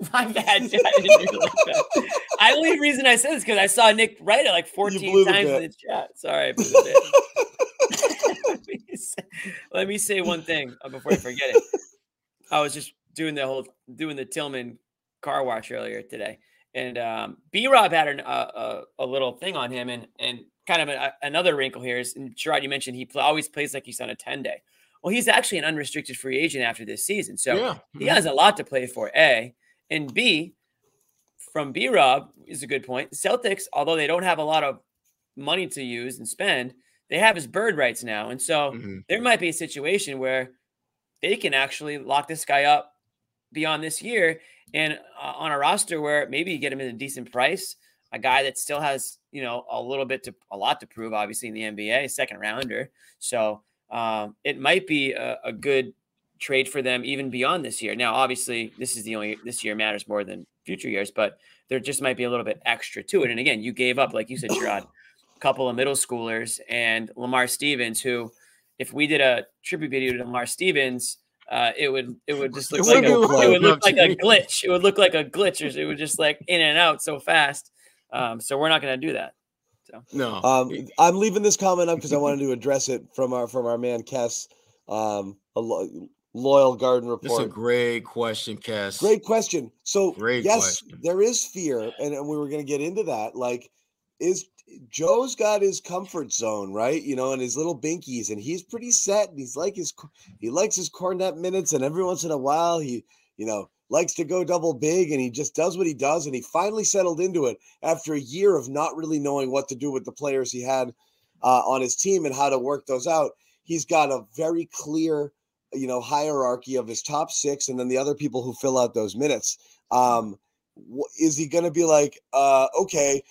Speaker 1: My bad. I didn't realize that. I only reason I said this because I saw Nick write it like 14
Speaker 3: blew the
Speaker 1: times in the chat. Sorry, blew the bit. let, me say, let me say one thing uh, before I forget it. I was just doing the whole doing the Tillman car wash earlier today, and um, B Rob had an, uh, a, a little thing on him, and and kind of a, another wrinkle here is, and Gerard, you mentioned he pl- always plays like he's on a 10 day. Well, he's actually an unrestricted free agent after this season, so
Speaker 2: yeah,
Speaker 1: he has a lot to play for. A and B, from B Rob is a good point. Celtics, although they don't have a lot of money to use and spend, they have his bird rights now, and so
Speaker 2: Mhm.
Speaker 1: there might be a situation where they can actually lock this guy up beyond this year and uh, on a roster where maybe you get him at a decent price, a guy that still has you know a little bit to a lot to prove, obviously in the NBA, second rounder. So um, it might be a, a good trade for them even beyond this year. Now, obviously, this is the only this year matters more than future years, but there just might be a little bit extra to it. And again, you gave up, like you said, Gerard, a couple of middle schoolers and Lamar Stevens, who, if we did a tribute video to Lamar Stevens, uh, it would it would just look
Speaker 2: It
Speaker 1: like a, it would look like a glitch. It would look like a glitch, or it would just like in and out so fast. Um, so we're not going to do that.
Speaker 2: No.
Speaker 3: Um, I'm leaving this comment up because I wanted to address it from our from our man Kess, um, a lo- loyal Garden report.
Speaker 2: That's a great question, Cass.
Speaker 3: Great question. So
Speaker 2: Great
Speaker 3: yes,
Speaker 2: question.
Speaker 3: there is fear, and, and we were going to get into that. Like, is Joe's got his comfort zone, right? You know, and his little binkies, and he's pretty set. And he's like his he likes his Kornet minutes, and every once in a while he, you know, likes to go double big, and he just does what he does, and he finally settled into it after a year of not really knowing what to do with the players he had uh, on his team and how to work those out. He's got a very clear you know hierarchy of his top six and then the other people who fill out those minutes um is he going to be like uh okay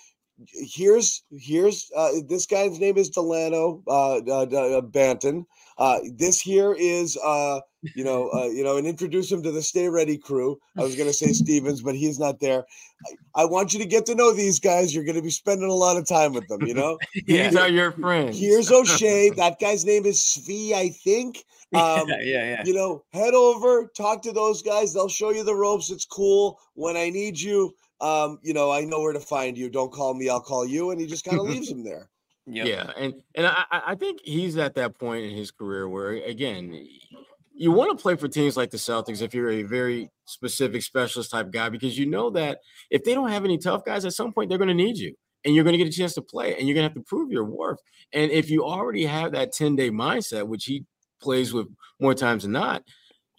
Speaker 3: here's here's uh this guy's name is Dalano uh, uh, uh banton uh this here is uh you know uh you know and introduce him to the stay ready crew i was going to say stevens but he's not there I, I want you to get to know these guys you're going to be spending a lot of time with them you know
Speaker 2: These are your friends.
Speaker 3: here's o'shea that guy's name is svi i think um
Speaker 1: yeah, yeah, yeah.
Speaker 3: you know, head over, talk to those guys. They'll show you the ropes. It's cool. When I need you, um, you know, I know where to find you. Don't call me, I'll call you. And he just kind of leaves him there.
Speaker 1: Yep.
Speaker 2: Yeah, and and I, I think he's at that point in his career where again, you want to play for teams like the Celtics if you're a very specific specialist type guy because you know that if they don't have any tough guys, at some point they're going to need you. And you're going to get a chance to play, and you're going to have to prove your worth. And if you already have that 10 day mindset, which he plays with more times than not,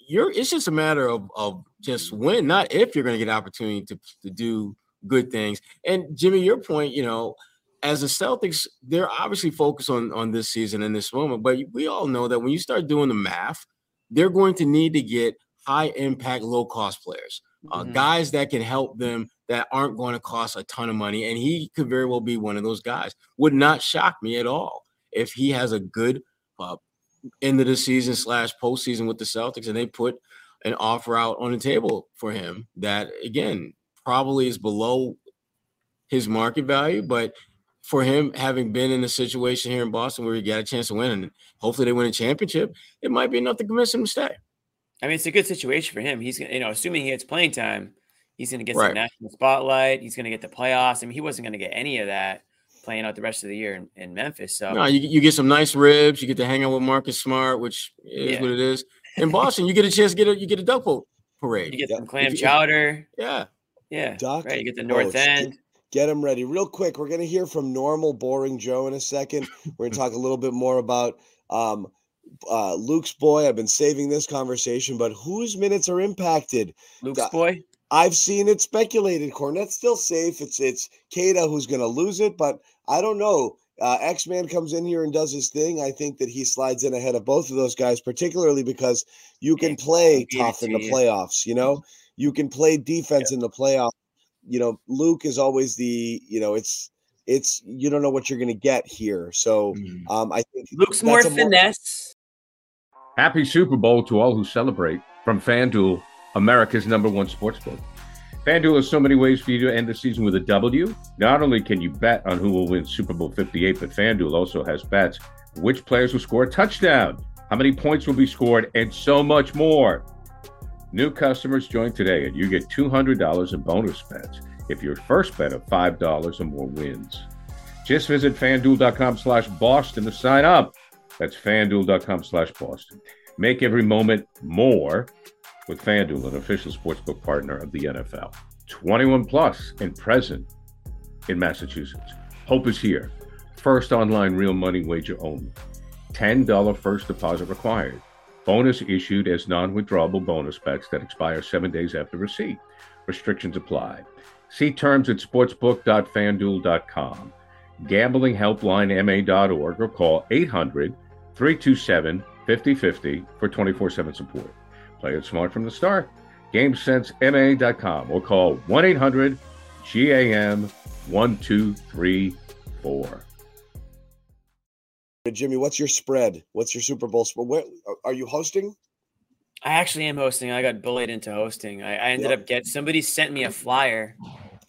Speaker 2: you're it's just a matter of, of just when, not if you're going to get opportunity to, to do good things. And Jimmy, your point, you know, as the Celtics, they're obviously focused on on this season and this moment, but we all know that when you start doing the math, they're going to need to get high impact, low cost players, uh,
Speaker 1: Mhm.
Speaker 2: guys that can help them that aren't going to cost a ton of money, and he could very well be one of those guys. Would not shock me at all if he has a good uh, end of the season slash postseason with the Celtics, and they put an offer out on the table for him that again probably is below his market value, but for him having been in a situation here in Boston where he got a chance to win and hopefully they win a championship, it might be enough to convince him to stay.
Speaker 1: I mean, it's a good situation for him. He's gonna, you know, assuming he gets playing time, he's gonna get
Speaker 2: Right.
Speaker 1: some national spotlight. He's gonna get the playoffs. I mean, he wasn't gonna get any of that playing out the rest of the year in, in Memphis. So
Speaker 2: No, you, you get some nice ribs, you get to hang out with Marcus Smart, which is
Speaker 1: Yeah.
Speaker 2: what it is. In Boston, you get a chance to get a you get a duck boat parade.
Speaker 1: you get
Speaker 3: Yeah.
Speaker 1: some clam
Speaker 2: If
Speaker 1: chowder.
Speaker 2: yeah.
Speaker 1: Yeah,
Speaker 3: Duck
Speaker 1: right. You get the North
Speaker 3: boats.
Speaker 1: End.
Speaker 3: Get him ready. Real quick, we're going to hear from normal, boring Joe in a second. We're going to talk a little bit more about um, uh, Luke's boy. I've been saving this conversation, but whose minutes are impacted?
Speaker 1: Luke's boy.
Speaker 3: I've seen it speculated. Kornet's still safe. It's it's Queta who's going to lose it, but I don't know. uh, X Man comes in here and does his thing, I think that he slides in ahead of both of those guys, particularly because you can play tough in the playoffs. You know, you can play defense in the playoffs. You know, Luke is always the. You know, it's it's you don't know what you're going to get here. So
Speaker 2: Mm.
Speaker 3: um, I think
Speaker 1: Luke's more
Speaker 3: a
Speaker 1: finesse.
Speaker 6: Happy Super Bowl to all who celebrate from FanDuel, America's number one sportsbook. FanDuel has so many ways for you to end the season with a W. Not only can you bet on who will win Super Bowl 58, but FanDuel also has bets which players will score a touchdown, how many points will be scored, and so much more. New customers join today and you get $200 in bonus bets if your first bet of $5 or more wins. Just visit fanduel.com slash Boston to sign up. That's fanduel.com slash Boston. Make every moment more with FanDuel, an official sportsbook partner of the NFL. 21 plus and present in Massachusetts. Hope is here. First online real money wager only. $10 first deposit required. Bonus issued as non withdrawable bonus bets that expire seven days after receipt. Restrictions apply. See terms at sportsbook.fanduel.com. gamblinghelplinema.org or call 800 327 5050 for 24 7 support. Play it smart from the start. GameSenseMA.com or call 1 800 GAM 1234.
Speaker 3: Jimmy, what's your spread? What's your Super Bowl spread? Where are you hosting?
Speaker 1: I actually am hosting. I got bullied into hosting. I, I ended
Speaker 3: Yep.
Speaker 1: up get somebody sent me a flyer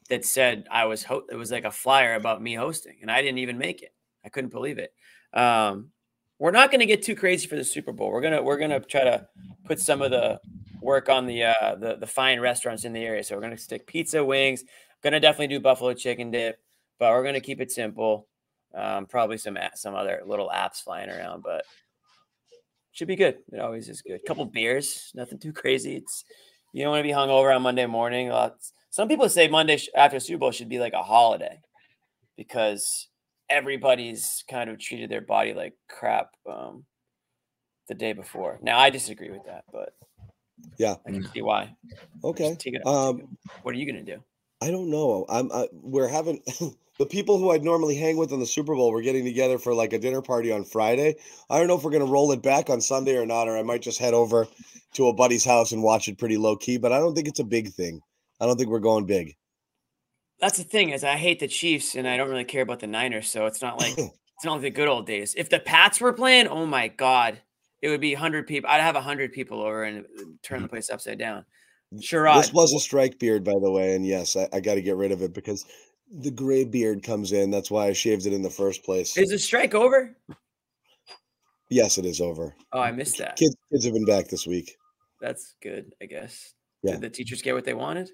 Speaker 1: that said I was ho- it was like a flyer about me hosting, and I didn't even make it. I couldn't believe it. Um, we're not going to get too crazy for the Super Bowl. We're gonna we're gonna try to put some of the work on the uh, the the fine restaurants in the area. So we're gonna stick pizza, wings. Gonna definitely do buffalo chicken dip, but we're gonna keep it simple. Um, probably some some other little apps flying around, but should be good. It always is good. couple beers, nothing too crazy. It's you don't want to be hungover on Monday morning. Lots, some people say Monday after Super Bowl should be like a holiday because everybody's kind of treated their body like crap um, the day before. Now I disagree with that, but
Speaker 3: Yeah.
Speaker 1: I can see why.
Speaker 3: Okay.
Speaker 1: It-
Speaker 3: Um,
Speaker 1: what are you gonna do?
Speaker 3: I don't know. I'm. I, we're having the people who I'd normally hang with on the Super Bowl. We're getting together for like a dinner party on Friday. I don't know if we're gonna roll it back on Sunday or not, or I might just head over to a buddy's house and watch it pretty low key. But I don't think it's a big thing. I don't think we're going big.
Speaker 1: That's the thing is I hate the Chiefs and I don't really care about the Niners, so it's not like it's not like the good old days. If the Pats were playing, oh my god, it would be hundred people. I'd have hundred people over and uh, turn the place upside down. Sure.
Speaker 3: This was a strike beard, by the way, and yes, I, I got to get rid of it because the gray beard comes in. That's why I shaved it in the first place.
Speaker 1: is the strike over?
Speaker 3: yes, it is over.
Speaker 1: Oh, I missed that.
Speaker 3: Kids, kids have been back this week.
Speaker 1: That's good, I guess.
Speaker 3: Yeah.
Speaker 1: Did the teachers get what they wanted?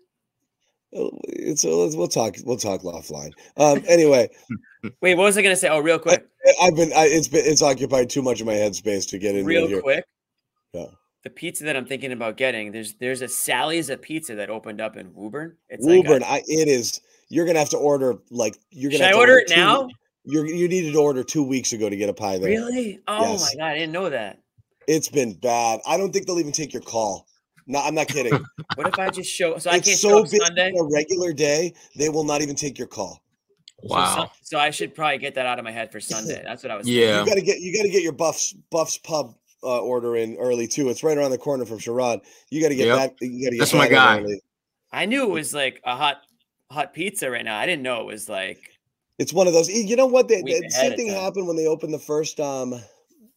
Speaker 3: Uh, It's uh, we'll talk. We'll talk offline. Um, anyway,
Speaker 1: Wait, what was I gonna say? Oh, real quick,
Speaker 3: I've been. I, it's been. It's occupied too much of my headspace to get into it
Speaker 1: real
Speaker 3: here.
Speaker 1: quick.
Speaker 3: Yeah.
Speaker 1: The pizza that I'm thinking about getting, there's there's a Sally's Apizza that opened up in Woburn. It's like a-
Speaker 3: Woburn, I, it is. You're gonna have to order like you're gonna.
Speaker 1: should I
Speaker 3: have to
Speaker 1: order it
Speaker 3: two-
Speaker 1: now?
Speaker 3: You're you needed to order two weeks ago to get a pie there.
Speaker 1: Really? Oh
Speaker 3: Yes.
Speaker 1: my god, I didn't know that.
Speaker 3: It's been bad. I don't think they'll even take your call. No, I'm not kidding.
Speaker 1: What if I just show? So I can't show up Sunday.
Speaker 3: a regular day. They will not even take your call.
Speaker 1: So,
Speaker 2: Wow.
Speaker 1: Sun- so I should probably get that out of my head for Sunday. That's what I was.
Speaker 2: Yeah.
Speaker 3: You gotta get you gotta get your Buffs Buffs pub uh, order in early too. It's right around the corner from Sherrod. You gotta get
Speaker 2: Yep.
Speaker 3: that. You gotta get
Speaker 2: That's my
Speaker 3: that in
Speaker 2: guy.
Speaker 3: early.
Speaker 1: I knew it was like a hot hot pizza right now. I didn't know it was like
Speaker 3: It's one of those. You know what? The,
Speaker 1: Week
Speaker 3: the same thing happened when they opened the first um,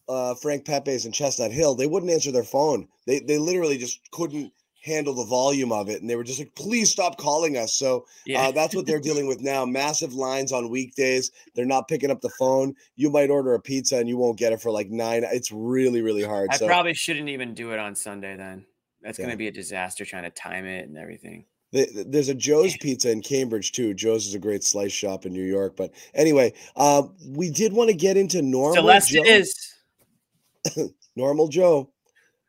Speaker 3: uh, Frank Pepe's in Chestnut Hill. They wouldn't answer their phone. They they literally just couldn't handle the volume of it, and they were just like, "Please stop calling us." So
Speaker 1: yeah.
Speaker 3: uh, that's what they're dealing with now. Massive lines on weekdays. They're not picking up the phone. You might order a pizza and you won't get it for like nine. It's really really hard.
Speaker 1: I
Speaker 3: so
Speaker 1: probably shouldn't even do it on Sunday then. That's
Speaker 3: Yeah.
Speaker 1: gonna be a disaster trying to time it and everything.
Speaker 3: The- the- there's a Joe's Pizza in Cambridge too. Joe's is a great slice shop in New York. But anyway, uh, we did want to get into normal
Speaker 1: Celeste
Speaker 3: Joe.
Speaker 1: is.
Speaker 3: Normal Joe.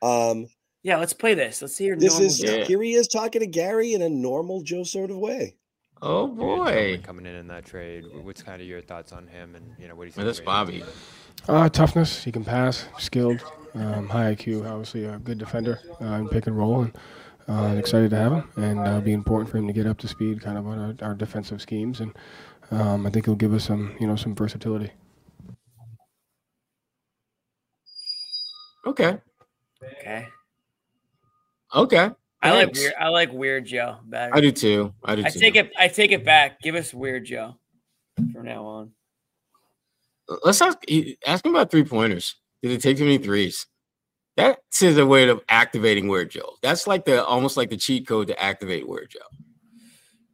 Speaker 3: Um,
Speaker 1: Yeah, let's play this. Let's see your
Speaker 3: this
Speaker 1: normal
Speaker 3: is
Speaker 1: Joe.
Speaker 3: Here he is talking to Gary in a normal Joe sort of way.
Speaker 2: Oh boy.
Speaker 7: Chapman coming in in that trade. What's kind of your thoughts on him, and you know what do you
Speaker 2: Well,
Speaker 7: think?
Speaker 2: that's
Speaker 7: of it?
Speaker 2: Bobby.
Speaker 8: Uh, toughness. He can pass. Skilled. Um, high IQ. Obviously, a good defender uh, in pick and roll, and uh, and excited to have him, and uh, be important for him to get up to speed, kind of on our, our defensive schemes, and um, I think he'll give us some, you know, some versatility.
Speaker 2: Okay.
Speaker 1: Okay.
Speaker 2: Okay.
Speaker 1: I like weird, I like weird Joe better.
Speaker 2: I do too. I do.
Speaker 1: I
Speaker 2: too.
Speaker 1: take it. I take it back. Give us weird Joe from now on.
Speaker 2: Let's ask ask him about three pointers. Did he take too many threes? That's a way of activating Weird Joe. That's like the almost like the cheat code to activate Weird Joe.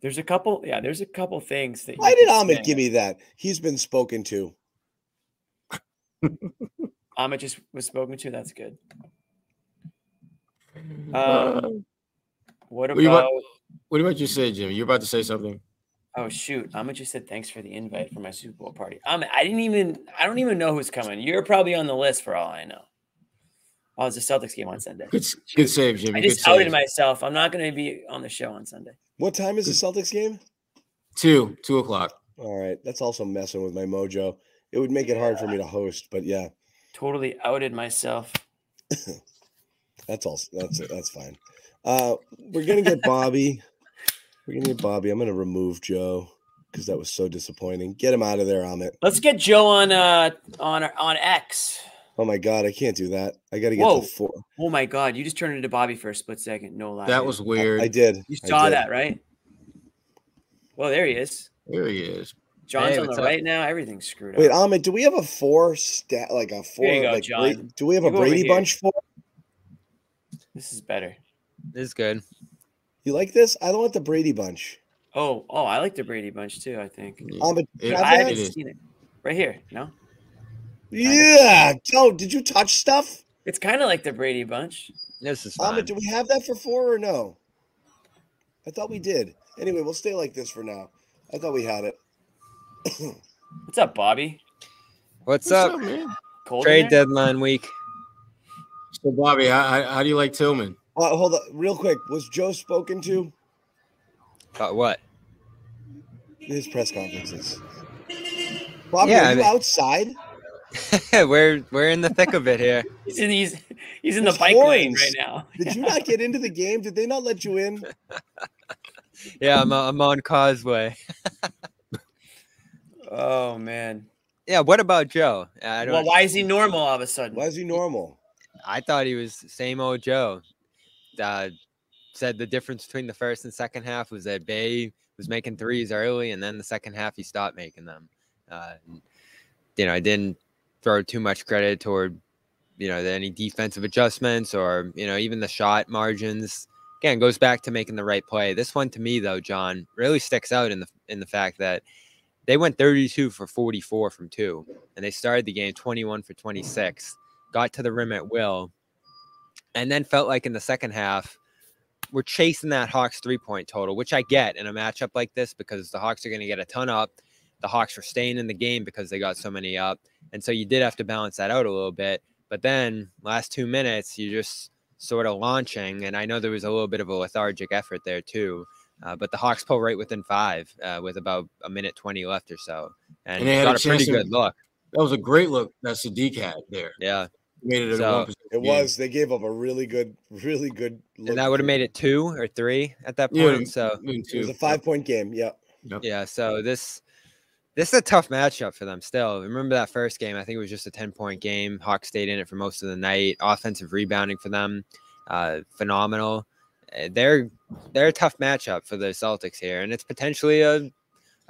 Speaker 1: There's a couple. Yeah, there's a couple things that.
Speaker 3: Why did Ahmed give me that? He's been spoken to.
Speaker 1: Ahmed just was spoken to. That's good.
Speaker 2: Uh,
Speaker 1: Um, what
Speaker 2: What do you
Speaker 1: about?
Speaker 2: what about you say, Jimmy? You're about to say something.
Speaker 1: Oh shoot! Ahmed just said thanks for the invite for my Super Bowl party. Ahmed, I didn't even. I don't even know who's coming. You're probably on the list for all I know. Oh, it's a Celtics game on Sunday.
Speaker 2: Good, good save, Jimmy.
Speaker 1: I
Speaker 2: Good
Speaker 1: just outed
Speaker 2: save.
Speaker 1: myself. I'm not going to be on the show on Sunday.
Speaker 3: What time is the Celtics game?
Speaker 2: Two, two o'clock.
Speaker 3: All right, that's also messing with my mojo. It would make it hard for me to host, but yeah,
Speaker 1: Totally outed myself.
Speaker 3: that's all. That's that's fine. Uh, we're gonna get Bobby. We're gonna get Bobby. I'm gonna remove Joe because that was so disappointing. Get him out of there, Amit.
Speaker 1: Let's get Joe on uh on on X.
Speaker 3: Oh my god, I can't do that. I got to get
Speaker 1: Whoa.
Speaker 3: to four.
Speaker 1: Oh my god, you just turned into Bobby for a split second. No lie.
Speaker 2: That was weird.
Speaker 3: I did.
Speaker 1: You saw
Speaker 3: did.
Speaker 1: that, right? Well, there he is.
Speaker 2: There he is.
Speaker 1: John's
Speaker 7: Hey,
Speaker 1: on the
Speaker 7: up?
Speaker 1: right now. Everything's screwed up.
Speaker 3: Wait, Amit, do we have a four stat like a four?
Speaker 1: you go,
Speaker 3: like
Speaker 1: John.
Speaker 3: Bra- do we have a
Speaker 1: You go over
Speaker 3: Brady bunch four?
Speaker 1: this is better.
Speaker 7: This is good.
Speaker 3: You like this? I don't want the Brady bunch.
Speaker 1: Oh, oh, I like the Brady Bunch too. I think
Speaker 3: Amit,
Speaker 2: It-
Speaker 3: have
Speaker 1: I haven't
Speaker 2: it is.
Speaker 1: seen it. Right here, no.
Speaker 3: Yeah. Joe, did you touch stuff?
Speaker 1: It's kind of like the Brady Bunch.
Speaker 7: This is fine.
Speaker 3: Amit, do we have that for four or no? I thought we did. Anyway, we'll stay like this for now. I thought we had it.
Speaker 1: What's up, Bobby?
Speaker 7: What's up?
Speaker 2: man?
Speaker 1: Cold
Speaker 7: Trade
Speaker 1: there?
Speaker 7: deadline week.
Speaker 2: So, Bobby, how, how, how do you like Tillman?
Speaker 3: Uh, hold on, real quick. Was Joe spoken to?
Speaker 7: About what?
Speaker 3: His press conferences. Bobby,
Speaker 7: Yeah,
Speaker 3: are
Speaker 7: I
Speaker 3: you
Speaker 7: mean-
Speaker 3: outside?
Speaker 7: we're we're in the thick of it here.
Speaker 1: He's in, he's, he's in the
Speaker 3: There's
Speaker 1: bike lane right now.
Speaker 3: Did you not get into the game? Did they not let you in?
Speaker 7: Yeah, I'm I'm on Causeway.
Speaker 1: Oh man.
Speaker 7: Yeah, what about Joe? I don't.
Speaker 1: Well, why is he normal all of a sudden?
Speaker 3: Why is he normal?
Speaker 7: I thought he was same old Joe. Uh, said the difference between the first and second half was that Bey was making threes early, and then the second half he stopped making them. Uh, you know, I didn't throw too much credit toward you know any defensive adjustments or you know even the shot margins. Again, goes back to making the right play. This one to me though, John, really sticks out in the in the fact that they went 32 for 44 from two, and they started the game 21 for 26 got to the rim at will, and then felt like in the second half, we're chasing that Hawks three point total, which I get in a matchup like this because the Hawks are going to get a ton up. The Hawks were staying in the game because they got so many up. And so you did have to balance that out a little bit. But then last two minutes, you just sort of launching. And I know there was a little bit of a lethargic effort there too. Uh, but the Hawks pull right within five uh, with about a minute 20 left or so. And,
Speaker 2: And they had
Speaker 7: got
Speaker 2: a
Speaker 7: a pretty
Speaker 2: chance to-
Speaker 7: good look.
Speaker 2: That was a great look that Saddiq had there.
Speaker 7: Yeah.
Speaker 2: Made it a
Speaker 7: So-
Speaker 2: one
Speaker 3: It was. They gave up a really good, really good. Look
Speaker 7: And that would have made it two or three at that point.
Speaker 2: Yeah,
Speaker 7: point. So
Speaker 2: I
Speaker 3: It was a five point game. Yeah.
Speaker 7: Yeah, so this this is a tough matchup for them still. Remember that first game? I think it was just a 10 point game. Hawks stayed in it for most of the night. Offensive rebounding for them, uh, phenomenal. Uh, They're they're a tough matchup for the Celtics here, and it's potentially a,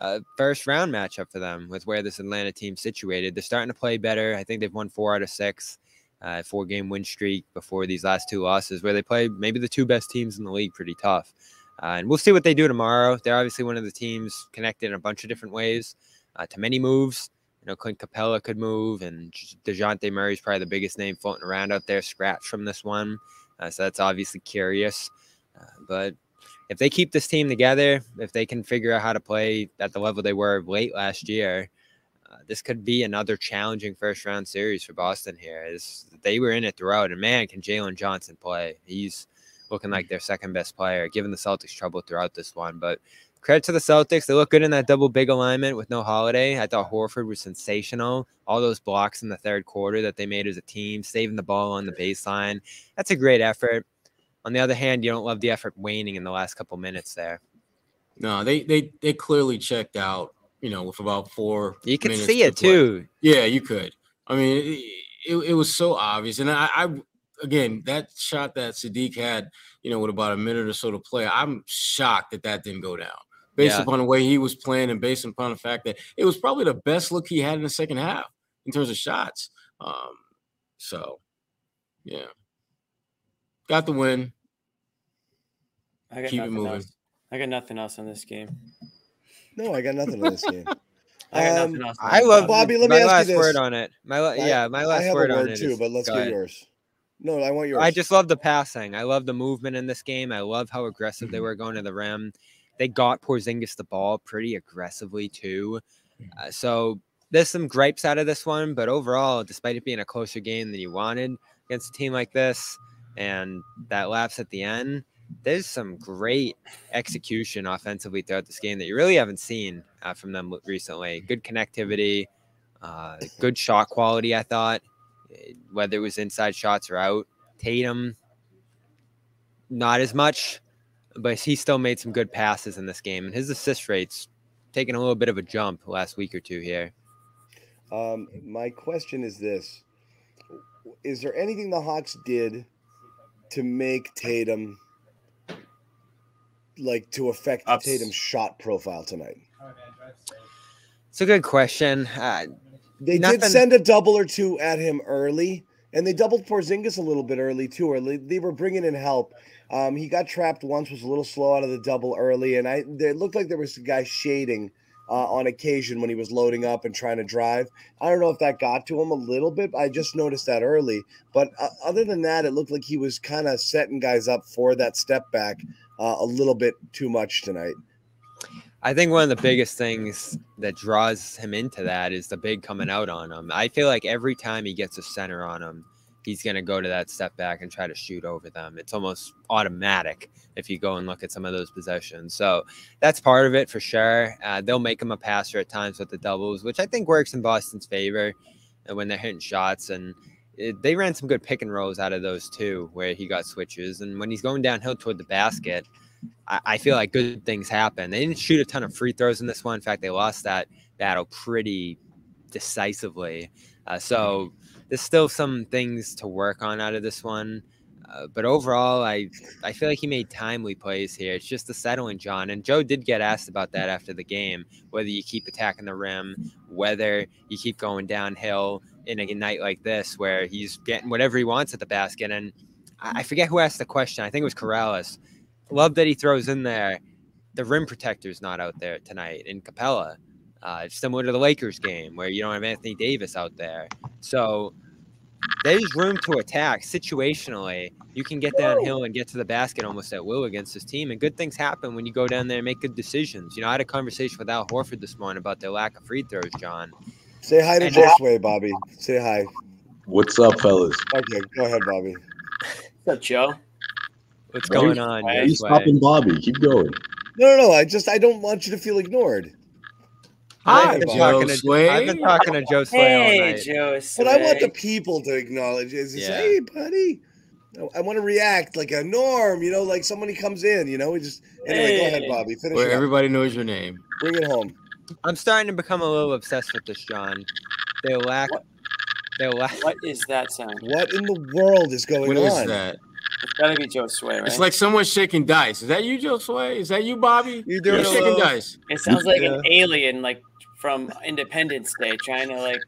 Speaker 7: a first round matchup for them with where this Atlanta team's situated. They're starting to play better. I think they've won four out of six, uh, four game win streak before these last two losses, where they play maybe the two best teams in the league pretty tough. Uh, and we'll see what they do tomorrow. They're obviously one of the teams connected in a bunch of different ways uh, to many moves. You know, Clint Capela could move, and Dejounte Murray is probably the biggest name floating around out there, scratch from this one. Uh, so that's obviously curious. Uh, but if they keep this team together, if they can figure out how to play at the level they were late last year, uh, this could be another challenging first round series for Boston here. They were in it throughout, and man, can Jalen Johnson play? He's looking like their second best player, giving the Celtics trouble throughout this one. But credit to the Celtics. They look good in that double big alignment with no holiday. I thought Horford was sensational. All those blocks in the third quarter that they made as a team, saving the ball on the baseline. That's a great effort. On the other hand, you don't love the effort waning in the last couple minutes there.
Speaker 2: No, they they they clearly checked out. You know, with about four.
Speaker 7: You can see it too.
Speaker 2: Yeah, you could. I mean, it, it, it was so obvious. And I, I again that shot that Saddiq had, you know, with about a minute or so to play, I'm shocked that that didn't go down. Based
Speaker 7: Yeah.
Speaker 2: upon the way he was playing and based upon the fact that it was probably the best look he had in the second half in terms of shots. Um, so yeah. Got the win.
Speaker 1: I got
Speaker 2: Keep it
Speaker 1: nothing
Speaker 2: moving.
Speaker 1: else. I got nothing else on this game.
Speaker 3: No, I got nothing on this game.
Speaker 1: I
Speaker 3: Um,
Speaker 1: nothing else. on
Speaker 7: I love.
Speaker 3: Bobby, let me
Speaker 7: my
Speaker 3: ask you
Speaker 7: last
Speaker 3: this.
Speaker 7: word on it. My la-
Speaker 3: I-
Speaker 7: yeah, my
Speaker 3: I
Speaker 7: last
Speaker 3: have
Speaker 7: word
Speaker 3: a
Speaker 7: on
Speaker 3: word
Speaker 7: it
Speaker 3: too,
Speaker 7: is-
Speaker 3: but let's
Speaker 7: go
Speaker 3: get
Speaker 7: ahead.
Speaker 3: yours. No, I want yours.
Speaker 7: I just love the passing. I love the movement in this game. I love how aggressive
Speaker 3: Mm-hmm.
Speaker 7: they were going to the rim. They got Porzingis the ball pretty aggressively too.
Speaker 3: Mm-hmm.
Speaker 7: Uh, so there's some gripes out of this one, but overall, despite it being a closer game than you wanted against a team like this, and that lapse at the end, there's some great execution offensively throughout this game that you really haven't seen uh, from them recently. Good connectivity, uh, good shot quality. I thought, eh, whether it was inside shots or out. Tatum, not as much, but he still made some good passes in this game, and his assist rates taking a little bit of a jump last week or two here.
Speaker 3: Um, my question is this: Is there anything the Hawks did to make Tatum like to affect
Speaker 1: Ups.
Speaker 3: Tatum's shot profile tonight?
Speaker 7: It's a good question. Uh,
Speaker 3: They
Speaker 7: Nothing-
Speaker 3: did send a double or two at him early, and they doubled Porzingis a little bit early too. Or they- were bringing in help. Um, he got trapped once, was a little slow out of the double early, and I it looked like there was a guy shading uh, on occasion when he was loading up and trying to drive. I don't know if that got to him a little bit. I just noticed that early, but uh, other than that, it looked like he was kind of setting guys up for that step back uh, a little bit too much tonight.
Speaker 7: I think one of the biggest things that draws him into that is the big coming out on him. I feel like every time he gets a center on him, he's going to go to that step back and try to shoot over them. It's almost automatic if you go and look at some of those possessions. So that's part of it for sure. Uh, they'll make him a passer at times with the doubles, which I think works in Boston's favor uh, when they're hitting shots. And it, they ran some good pick and rolls out of those too, where he got switches. And when he's going downhill toward the basket, I, I feel like good things happen. They didn't shoot a ton of free throws in this one. In fact, they lost that battle pretty decisively. Uh, so there's still some things to work on out of this one. Uh, but overall, I I feel like he made timely plays here. It's just the settling, John. And Joe did get asked about that after the game, whether you keep attacking the rim, whether you keep going downhill in a night like this where he's getting whatever he wants at the basket. And I I forget who asked the question. I think it was Corrales. Love that he throws in there. The rim protector's not out there tonight in Capela. Uh, it's similar to the Lakers game where you don't have Anthony Davis out there. So there's room to attack situationally. You can get downhill and get to the basket almost at will against this team. And good things happen when you go down there and make good decisions. You know, I had a conversation with Al Horford this morning about their lack of free throws, John.
Speaker 3: Say hi to
Speaker 7: And-
Speaker 3: Josue, Bobby. Say hi.
Speaker 9: What's up, fellas?
Speaker 3: Okay, go ahead, Bobby.
Speaker 1: What's up, Joe?
Speaker 7: What's
Speaker 9: Why are
Speaker 7: going on?
Speaker 9: Why are you stopping Bobby? Keep going.
Speaker 3: No, no, no. I just I don't want you to feel ignored.
Speaker 2: Hi,
Speaker 7: I've been,
Speaker 3: Joe
Speaker 7: talking to,
Speaker 2: Sway.
Speaker 7: I've been talking to Joe Sway all
Speaker 1: Hey,
Speaker 7: night.
Speaker 1: Joe.
Speaker 3: But I want the people to acknowledge it. Just,
Speaker 7: Yeah.
Speaker 3: Hey, buddy. I- I want to react like a norm, you know, like somebody comes in, you know. We just anyway. Go ahead,
Speaker 1: Hey.
Speaker 3: Bobby. Finish
Speaker 2: Where
Speaker 3: it up.
Speaker 2: everybody knows your name.
Speaker 3: Bring it home.
Speaker 7: I'm starting to become a little obsessed with this, John. They lack.
Speaker 1: What?
Speaker 7: They lack.
Speaker 1: What is that sound?
Speaker 3: What in the world is going
Speaker 2: What is
Speaker 3: on?
Speaker 2: What is that?
Speaker 1: It's gotta be Joe Sway, right?
Speaker 2: It's like someone shaking dice. Is that you, Joe Sway? Is that you, Bobby?
Speaker 7: You
Speaker 2: You're
Speaker 7: doing a
Speaker 2: shaking
Speaker 7: little,
Speaker 2: dice.
Speaker 1: it sounds like
Speaker 7: Yeah.
Speaker 1: an alien, like from Independence Day, trying to like.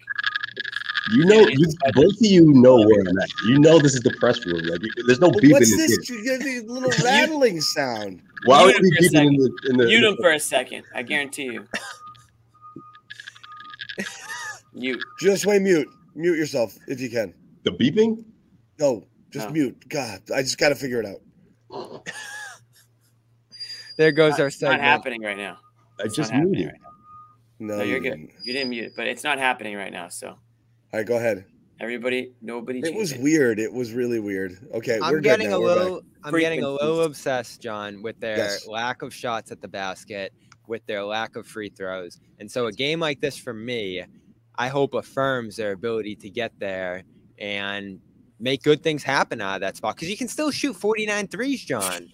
Speaker 9: You know, you, both of you know where I'm at. You know this is the press room. Like, you- there's no
Speaker 3: But
Speaker 9: beef in
Speaker 3: What's
Speaker 9: this.
Speaker 3: this?
Speaker 9: Here.
Speaker 3: You get little rattling sound.
Speaker 9: Why would
Speaker 1: Mute
Speaker 9: we
Speaker 1: him for a
Speaker 9: in the in the?
Speaker 1: Mute him for a second. I guarantee you. Mute.
Speaker 3: Just way mute. Mute yourself if you can.
Speaker 9: the beeping?
Speaker 3: No, just
Speaker 1: No.
Speaker 3: mute. God, I just got to figure it out.
Speaker 7: there goes our
Speaker 1: It's not happening right now.
Speaker 9: I
Speaker 1: It's
Speaker 9: just muted.
Speaker 1: right.
Speaker 3: No,
Speaker 1: No,
Speaker 3: you
Speaker 1: you're good.
Speaker 3: didn't.
Speaker 1: You didn't mute it, but it's not happening right now. So
Speaker 3: All right, go ahead.
Speaker 1: everybody, nobody.
Speaker 3: It
Speaker 1: change
Speaker 3: was weird. It was really weird. Okay, we're
Speaker 7: I'm
Speaker 3: good
Speaker 7: getting
Speaker 3: now.
Speaker 7: a little. I'm getting a
Speaker 1: Freaking
Speaker 7: little obsessed, John, with their
Speaker 3: Yes.
Speaker 7: lack of shots at the basket, with their lack of free throws, and so a game like this for me, I hope affirms their ability to get there and make good things happen out of that spot because you can still shoot 49 threes, John,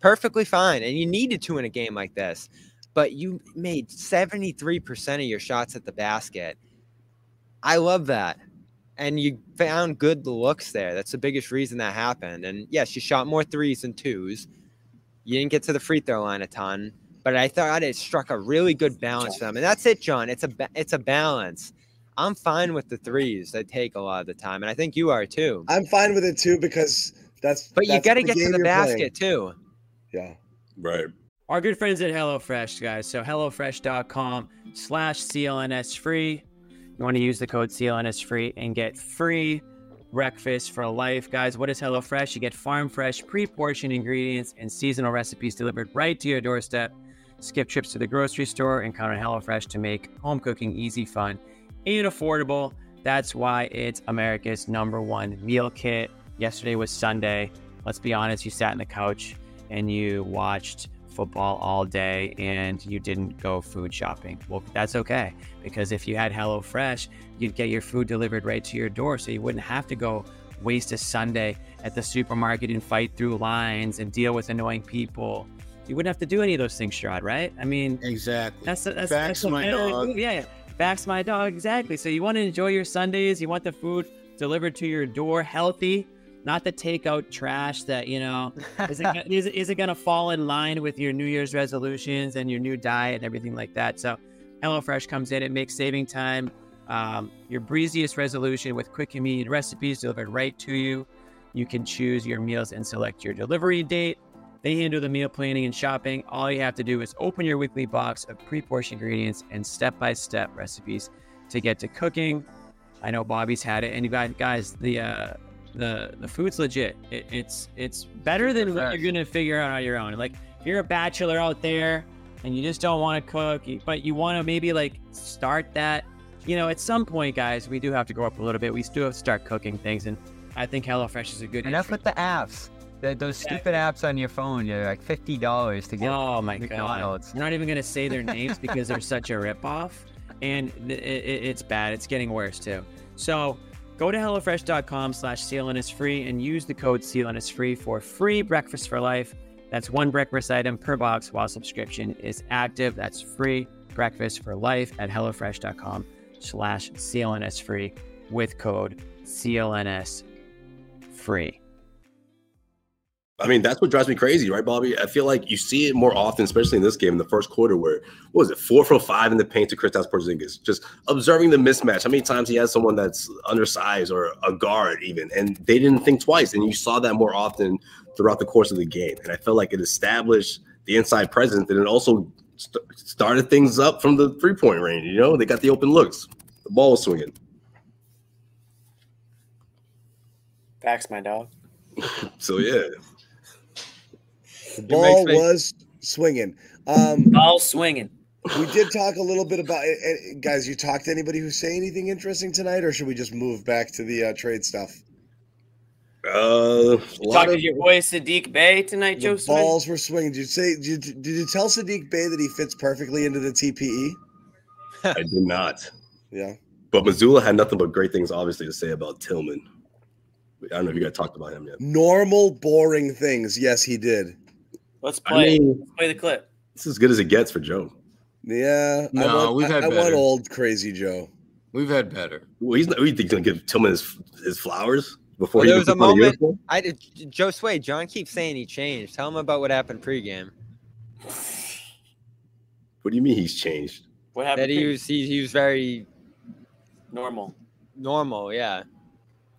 Speaker 7: perfectly fine, and you needed to in a game like this, but you made 73% of your shots at the basket. I love that. and you found good looks there. That's the biggest reason that happened. And yes, you shot more threes than twos. You didn't get to the free throw line a ton, but I thought it struck a really good balance for them. And that's it, John. It's a it's a balance. I'm fine with the threes. They take a lot of the time, and I think you are too.
Speaker 3: I'm fine with it too because that's.
Speaker 7: But you got to get to the basket
Speaker 3: playing.
Speaker 7: too.
Speaker 3: Yeah.
Speaker 9: Right.
Speaker 1: Our good friends at HelloFresh, guys. So HelloFresh.com slash CLNS free. You want to use the code CLNS free and get free breakfast for life. Guys, what is HelloFresh? You get farm fresh, pre portioned ingredients and seasonal recipes delivered right to your doorstep. Skip trips to the grocery store and count on HelloFresh to make home cooking easy, fun, and affordable. That's why it's America's number one meal kit. Yesterday was Sunday. Let's be honest, you sat on the couch and you watched football all day and you didn't go food shopping. Well, that's okay because if you had HelloFresh, you'd get your food delivered right to your door so you wouldn't have to go waste a Sunday at the supermarket and fight through lines and deal with annoying people. You wouldn't have to do any of those things, Sherrod, right? I mean,
Speaker 2: Exactly.
Speaker 1: that's that's,
Speaker 2: Facts,
Speaker 1: that's
Speaker 2: my dog.
Speaker 1: Yeah, yeah. Facts, my dog. Exactly. So you want to enjoy your Sundays. You want the food delivered to your door, healthy, not the takeout trash that you know. Is it, gonna- is, it going to fall in line with your New Year's resolutions and your new diet and everything like that? So HelloFresh comes in. It makes saving time um, your breeziest resolution with quick, and convenient recipes delivered right to you. You can choose your meals and select your delivery date. They handle the meal planning and shopping. All you have to do is open your weekly box of pre-portioned ingredients and step-by-step recipes to get to cooking. I know Bobby's had it, and you guys, guys, the uh, the the food's legit. It, it's it's better than what you're gonna figure out on your own. Like if you're a bachelor out there and you just don't want to cook, but you want to maybe like start that. You know, at some point, guys, we do have to grow up a little bit. We still have to start cooking things, and I think HelloFresh is a good.
Speaker 5: Enough with the apps. The, those stupid apps on your phone. They're like fifty dollars to get.
Speaker 1: Oh my god!
Speaker 5: McDonald's.
Speaker 1: We're not even gonna say their names because they're such a ripoff, and it, it- it's bad. It's getting worse too. So go to hellofresh.com/slash CLNS free and use the code CLNS free for free breakfast for life. That's one breakfast item per box while subscription is active. That's free breakfast for life at hellofresh.com/slash CLNS free with code CLNS free.
Speaker 9: I mean, that's what drives me crazy, right, Bobby? I feel like you see it more often, especially in this game in the first quarter, where what was it, four for five in the paint to Kristaps Porzingis, just observing the mismatch. How many times he has someone that's undersized or a guard, even, and they didn't think twice, and you saw that more often throughout the course of the game. And I felt like it established the inside presence, and it also st- started things up from the three point range. You know, they got the open looks, the ball was swinging.
Speaker 1: Facts, my dog.
Speaker 9: So yeah,
Speaker 3: The ball
Speaker 7: me-
Speaker 3: was swinging. Um,
Speaker 1: Ball swinging.
Speaker 3: we did talk a little bit about it. eh, Guys, you talked to anybody who say anything interesting tonight, or should we just move back to the uh, trade stuff?
Speaker 9: uh, a lot
Speaker 1: Talking
Speaker 9: of
Speaker 1: to your boy Saddiq Bey tonight, Joe
Speaker 3: The
Speaker 1: Smith.
Speaker 3: balls were swinging. Did you say? Did you, did you tell Saddiq Bey that he fits perfectly into the TPE?
Speaker 9: I did not.
Speaker 3: Yeah.
Speaker 9: But Mazzulla had nothing but great things, obviously, to say about Tillman. I don't know if you guys talked about him yet.
Speaker 3: Normal, boring things. Yes, he did.
Speaker 1: Let's play. it.
Speaker 9: mean,
Speaker 1: Let's play the clip.
Speaker 9: it's as good as it gets for Joe.
Speaker 3: Yeah. I
Speaker 2: No,
Speaker 3: want,
Speaker 2: we've
Speaker 3: I,
Speaker 2: had
Speaker 3: I want old crazy Joe.
Speaker 2: We've had better.
Speaker 9: Well, he's not. You think he's gonna give Tillman his, his flowers before
Speaker 7: Well,
Speaker 9: he
Speaker 7: there
Speaker 9: even
Speaker 7: was a moment-
Speaker 9: uniform?
Speaker 7: I did, Joe Sway. John keeps saying he changed. Tell him about what happened pregame.
Speaker 9: What do you mean he's changed?
Speaker 1: What happened?
Speaker 7: That he was he, he was very
Speaker 1: normal.
Speaker 7: normal. Yeah.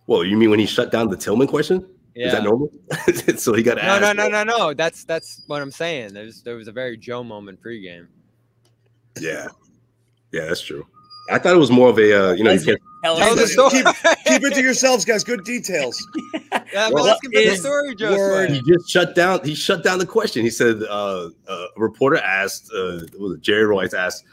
Speaker 9: Well, you mean when he shut down the Tillman question?
Speaker 7: Yeah.
Speaker 9: Is that normal? so he got
Speaker 7: No,
Speaker 9: asked.
Speaker 7: no, no, no, no. no. That's that's what I'm saying. There's there was a very Joe moment pregame.
Speaker 9: Yeah, yeah, that's true. I thought it was more of a uh, you know you can't.
Speaker 1: Tell
Speaker 7: Tell the
Speaker 1: the
Speaker 7: story.
Speaker 3: Keep, keep it to yourselves, guys. Good details.
Speaker 7: Yeah, I'm
Speaker 9: Well,
Speaker 7: asking for the story, Joe
Speaker 9: He just shut down. He shut down the question. He said uh, uh, a reporter asked, uh, was Jerry Royce asked,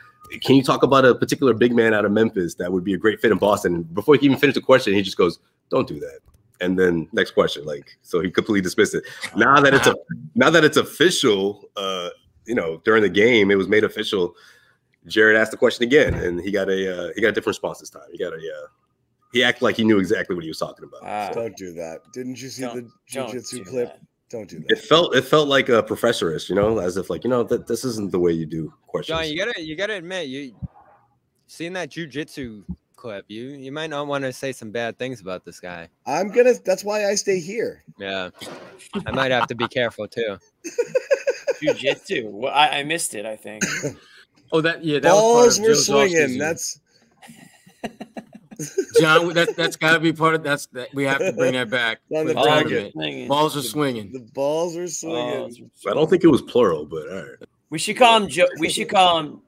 Speaker 9: "Can you talk about a particular big man out of Memphis that would be a great fit in Boston?" And before he even finished the question, he just goes, "Don't do that." And then next question, like so, he completely dismissed it. Now that it's a now that it's official, uh, you know, during the game, it was made official. Jared asked the question again, and he got a uh, he got a different response this time. He got a uh, he acted like he knew exactly what he was talking about.
Speaker 1: Ah,
Speaker 3: Don't do that. Didn't you see
Speaker 1: don't-
Speaker 3: the
Speaker 1: don't
Speaker 3: jujitsu
Speaker 1: do
Speaker 3: clip?
Speaker 1: that.
Speaker 3: Don't do that.
Speaker 9: It felt it felt like a professorish, you know, as if like you know that this isn't the way you do questions.
Speaker 7: John, you gotta you gotta admit you seeing that jujitsu clip. You you might not want to say some bad things about this guy.
Speaker 3: I'm gonna. That's why I stay here.
Speaker 7: Yeah, I might have to be careful too.
Speaker 1: Jiu-jitsu. Well, I, I missed it. I think.
Speaker 2: Oh, that yeah, that
Speaker 3: Balls
Speaker 2: was part
Speaker 3: were
Speaker 2: of Joe's
Speaker 3: swinging.
Speaker 2: offseason.
Speaker 3: That's
Speaker 2: John. That that's got to be part of that's that we have to bring that back.
Speaker 3: On
Speaker 2: for
Speaker 3: the
Speaker 2: the
Speaker 3: bracket.
Speaker 1: Swinging.
Speaker 2: Balls are swinging.
Speaker 3: the balls are swinging.
Speaker 1: Balls were
Speaker 9: I don't think it was plural, but all right.
Speaker 1: We should call him Joe. We should call him.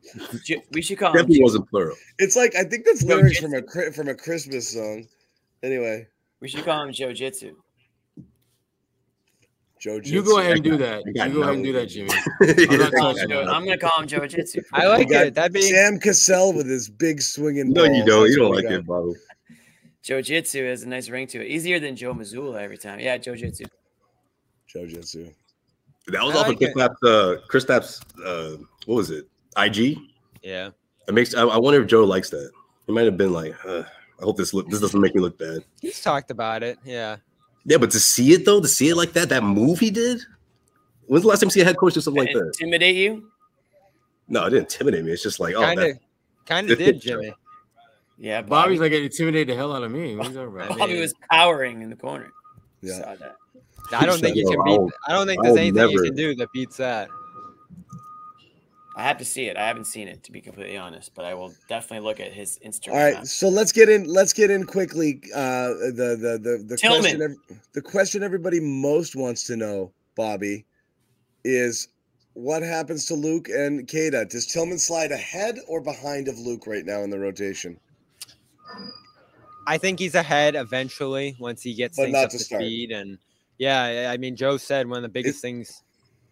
Speaker 1: Jo- we should call him.
Speaker 9: Definitely wasn't plural.
Speaker 3: It's like I think that's
Speaker 1: Yo,
Speaker 3: lyrics
Speaker 1: Jitsu.
Speaker 3: from a from a Christmas song. Anyway,
Speaker 1: We should call him Joe Jitsu.
Speaker 3: Joe.
Speaker 2: You go
Speaker 3: Jitsu.
Speaker 2: ahead and do that. You go ahead and do that, Jimmy.
Speaker 9: Yeah,
Speaker 2: not
Speaker 1: Call
Speaker 2: touching it.
Speaker 1: I'm gonna call him Joe Jitsu.
Speaker 7: I like it. That'd be
Speaker 3: Sam Cassell with his big swinging.
Speaker 9: No,
Speaker 3: balls.
Speaker 9: you don't.
Speaker 3: You don't
Speaker 9: like it, Bobby.
Speaker 1: Joe Jitsu has a nice ring to it. Easier than Joe Mazzulla every time. Yeah, Joe Jitsu.
Speaker 3: Joe Jitsu. Joe Jitsu.
Speaker 9: That was
Speaker 7: I
Speaker 9: off
Speaker 7: like
Speaker 9: of Chris
Speaker 7: it.
Speaker 9: Uh, Chris Knapp's, uh, what was it? IG.
Speaker 7: yeah.
Speaker 9: It makes. I, I wonder if Joe likes that. He might have been like, uh, I hope this look. This doesn't make me look bad.
Speaker 7: He's talked about it. Yeah.
Speaker 9: Yeah, but to see it though, to see it like that, that move he did. When's the last time you see a head coach do something like that?
Speaker 1: Intimidate you?
Speaker 9: No, it didn't intimidate me. It's just like, oh,
Speaker 7: Kind of
Speaker 9: that,
Speaker 7: kind of did, Jimmy.
Speaker 1: Yeah,
Speaker 2: Bobby's
Speaker 1: Bobby,
Speaker 2: like intimidated the hell out of me. What are you talking about?
Speaker 7: I
Speaker 1: Bobby
Speaker 7: mean-
Speaker 1: was cowering in the corner.
Speaker 3: Yeah.
Speaker 1: Saw that.
Speaker 7: I don't think you can
Speaker 9: I
Speaker 7: beat.
Speaker 9: will-
Speaker 7: I don't think
Speaker 9: I
Speaker 7: there's
Speaker 9: will
Speaker 7: anything you can do that beats that.
Speaker 1: I have to see it. I haven't seen it to be completely honest, but I will definitely look at his Instagram.
Speaker 3: All right, so let's get in. Let's get in quickly. Uh, the the the the
Speaker 1: Tillman.
Speaker 3: question. The question everybody most wants to know, Bobby, is what happens to Luke and Queta? Does Tillman slide ahead or behind of Luke right now in the rotation?
Speaker 7: I think he's ahead eventually once he gets
Speaker 3: But
Speaker 7: things
Speaker 3: not
Speaker 7: up
Speaker 3: to
Speaker 7: to
Speaker 3: start.
Speaker 7: speed. And yeah, I mean, Joe said one of the biggest things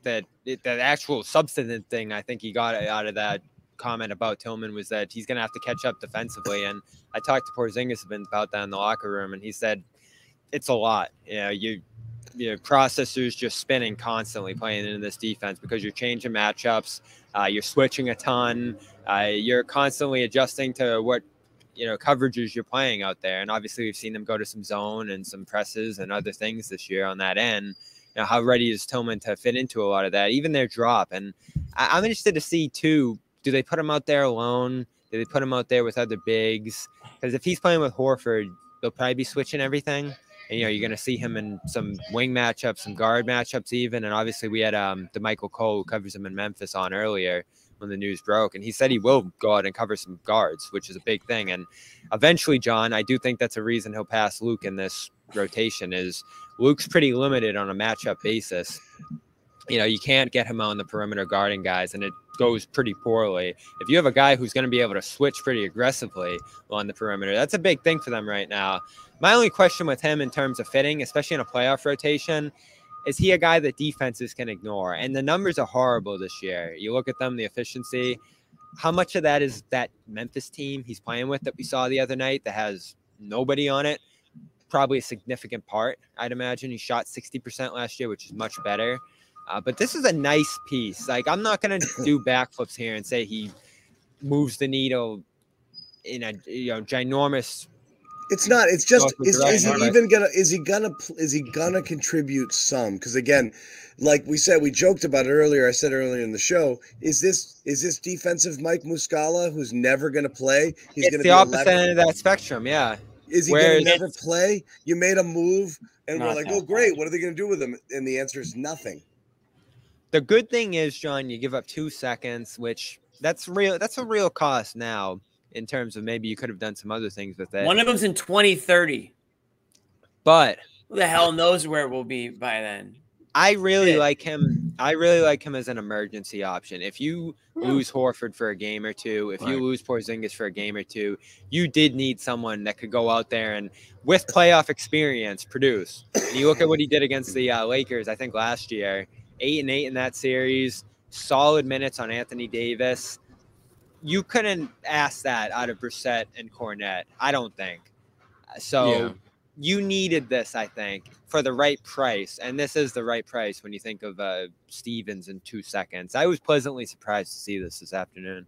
Speaker 7: that it, that actual substantive thing I think he got out of that comment about Tillman was that he's going to have to catch up defensively. And I talked to Porzingis about that in the locker room, and he said it's a lot. You know, you your processors just spinning constantly playing in this defense because you're changing matchups, uh, you're switching a ton, uh, you're constantly adjusting to what you know coverages you're playing out there. And obviously, we've seen them go to some zone and some presses and other things this year on that end. You know, how ready is Tillman to fit into a lot of that, even their drop? And I- I'm interested to see too. Do they put him out there alone? Do they put him out there with other bigs? Because if he's playing with Horford, they'll probably be switching everything. And you know, you're going to see him in some wing matchups, some guard matchups, even. And obviously, we had um Damichael Cole who covers him in Memphis on earlier when the news broke, and he said he will go out and cover some guards, which is a big thing. And eventually, John, I do think that's a reason he'll pass Luke in this rotation. Is Luke's pretty limited on a matchup basis. You know, you can't get him on the perimeter guarding guys, and it goes pretty poorly. If you have a guy who's going to be able to switch pretty aggressively on the perimeter, that's a big thing for them right now. My only question with him in terms of fitting, especially in a playoff rotation, is he a guy that defenses can ignore? And the numbers are horrible this year. You look at them, the efficiency. How much of that is that Memphis team he's playing with that we saw the other night that has nobody on it? Probably a significant part, I'd imagine. He shot 60% last year, which is much better. Uh, but this is a nice piece. Like, I'm not going to do backflips here and say he moves the needle in a you know ginormous
Speaker 3: It's not. It's just.
Speaker 7: Northwood
Speaker 3: Is, is he
Speaker 7: right?
Speaker 3: even gonna? Is he gonna? pl- Is he gonna contribute some? Because again, like we said, we joked about it earlier. I said earlier in the show. Is this is this defensive Mike Muscala who's never gonna play? He's
Speaker 7: it's
Speaker 3: gonna
Speaker 7: the
Speaker 3: be
Speaker 7: opposite
Speaker 3: 11
Speaker 7: end of that spectrum. Yeah.
Speaker 3: Is he
Speaker 7: Whereas-
Speaker 3: gonna never play? You made a move, and we're like, oh great, what are they gonna do with him? And the answer is nothing.
Speaker 7: The good thing is, John, you give up two seconds, which that's real. That's a real cost now in terms of maybe you could have done some other things with it.
Speaker 1: One of them's in 2030.
Speaker 7: but
Speaker 1: Who the hell knows where we'll be by then?
Speaker 7: I really
Speaker 1: Yeah.
Speaker 7: like him. I really like him as an emergency option. If you lose Horford for a game or two, if
Speaker 2: Right.
Speaker 7: you lose Porzingis for a game or two, you did need someone that could go out there and, with playoff experience, produce. And you look at what he did against the uh, Lakers, I think last year, eight and eight in that series, solid minutes on Anthony Davis. You couldn't ask that out of Brissett and Kornet. I don't think. So
Speaker 2: Yeah.
Speaker 7: you needed this, I think, for the right price. And this is the right price when you think of uh, Stevens in two seconds. I was pleasantly surprised to see this this afternoon.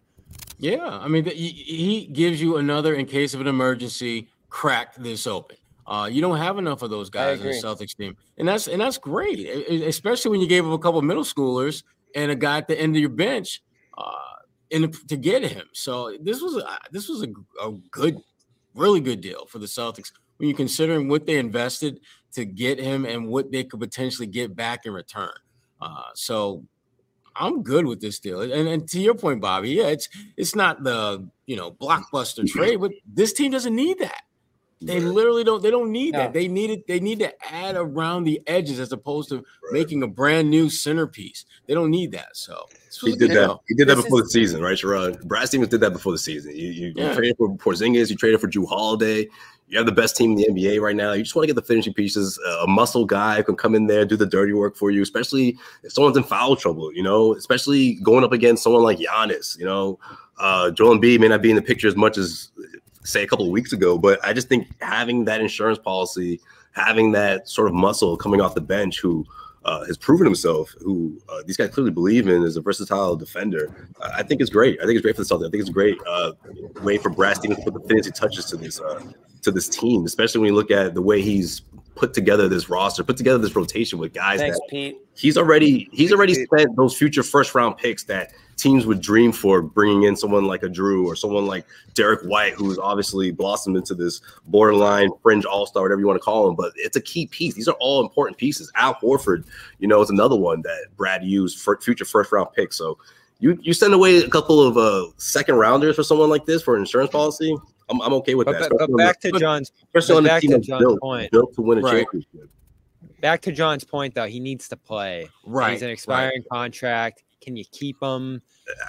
Speaker 2: Yeah, I mean, he, he gives you another in case of an emergency. Crack this open. Uh, you don't have enough of those guys in the
Speaker 1: agree.
Speaker 2: Celtics team, and that's and that's great, especially when you gave up a couple middle schoolers and a guy at the end of your bench, uh, in the, to get him. So this was a, this was a, a good really good deal for the Celtics when you're considering what they invested to get him and what they could potentially get back in return. Uh, so I'm good with this deal. And, and to your point, Bobby, yeah, it's it's not the you know blockbuster trade, but this team doesn't need that. They literally don't. They don't need
Speaker 1: No.
Speaker 2: that. They need it. They need to add around the edges as opposed to making a brand new centerpiece. They don't need that. So this
Speaker 9: He did that.
Speaker 2: deal.
Speaker 9: He did that
Speaker 1: This
Speaker 9: before
Speaker 1: is-
Speaker 9: the season, right, Sherrod? Brad Stevens did that before the season. You, you,
Speaker 2: Yeah.
Speaker 9: you traded for Porzingis. You traded for Jrue Holiday. You have the best team in the NBA right now. You just want to get the finishing pieces. A muscle guy who can come in there, do the dirty work for you, especially if someone's in foul trouble. You know, especially going up against someone like Giannis. You know, uh, Joel Embiid may not be in the picture as much as say a couple of weeks ago, but I just think having that insurance policy, having that sort of muscle coming off the bench, who uh, has proven himself, who uh, these guys clearly believe in as a versatile defender. Uh, I think it's great. I think it's great for the Celtics. I think it's a great uh, way for Brad Stevens to put the fancy touches to this uh, to this team, especially when you look at the way he's put together this roster, put together this rotation with guys
Speaker 1: Thanks,
Speaker 9: that
Speaker 1: Pete.
Speaker 9: he's already he's already spent those future first round picks that teams would dream for bringing in someone like a Jrue or someone like Derrick White, who's obviously blossomed into this borderline fringe all star, whatever you want to call him. But it's a key piece. These are all important pieces. Al Horford, you know, is another one that Brad used for future first round picks. So you you send away a couple of uh, second rounders for someone like this for an insurance policy. I'm, I'm okay with
Speaker 7: But,
Speaker 9: that.
Speaker 7: but, but back
Speaker 9: the-
Speaker 7: to John's
Speaker 9: especially on the
Speaker 7: back
Speaker 9: team
Speaker 7: to John's
Speaker 9: built,
Speaker 7: point.
Speaker 9: built to win a
Speaker 2: Right.
Speaker 9: championship.
Speaker 7: back to John's point though, he needs to play.
Speaker 2: Right.
Speaker 7: He's an expiring contract. Can you keep them?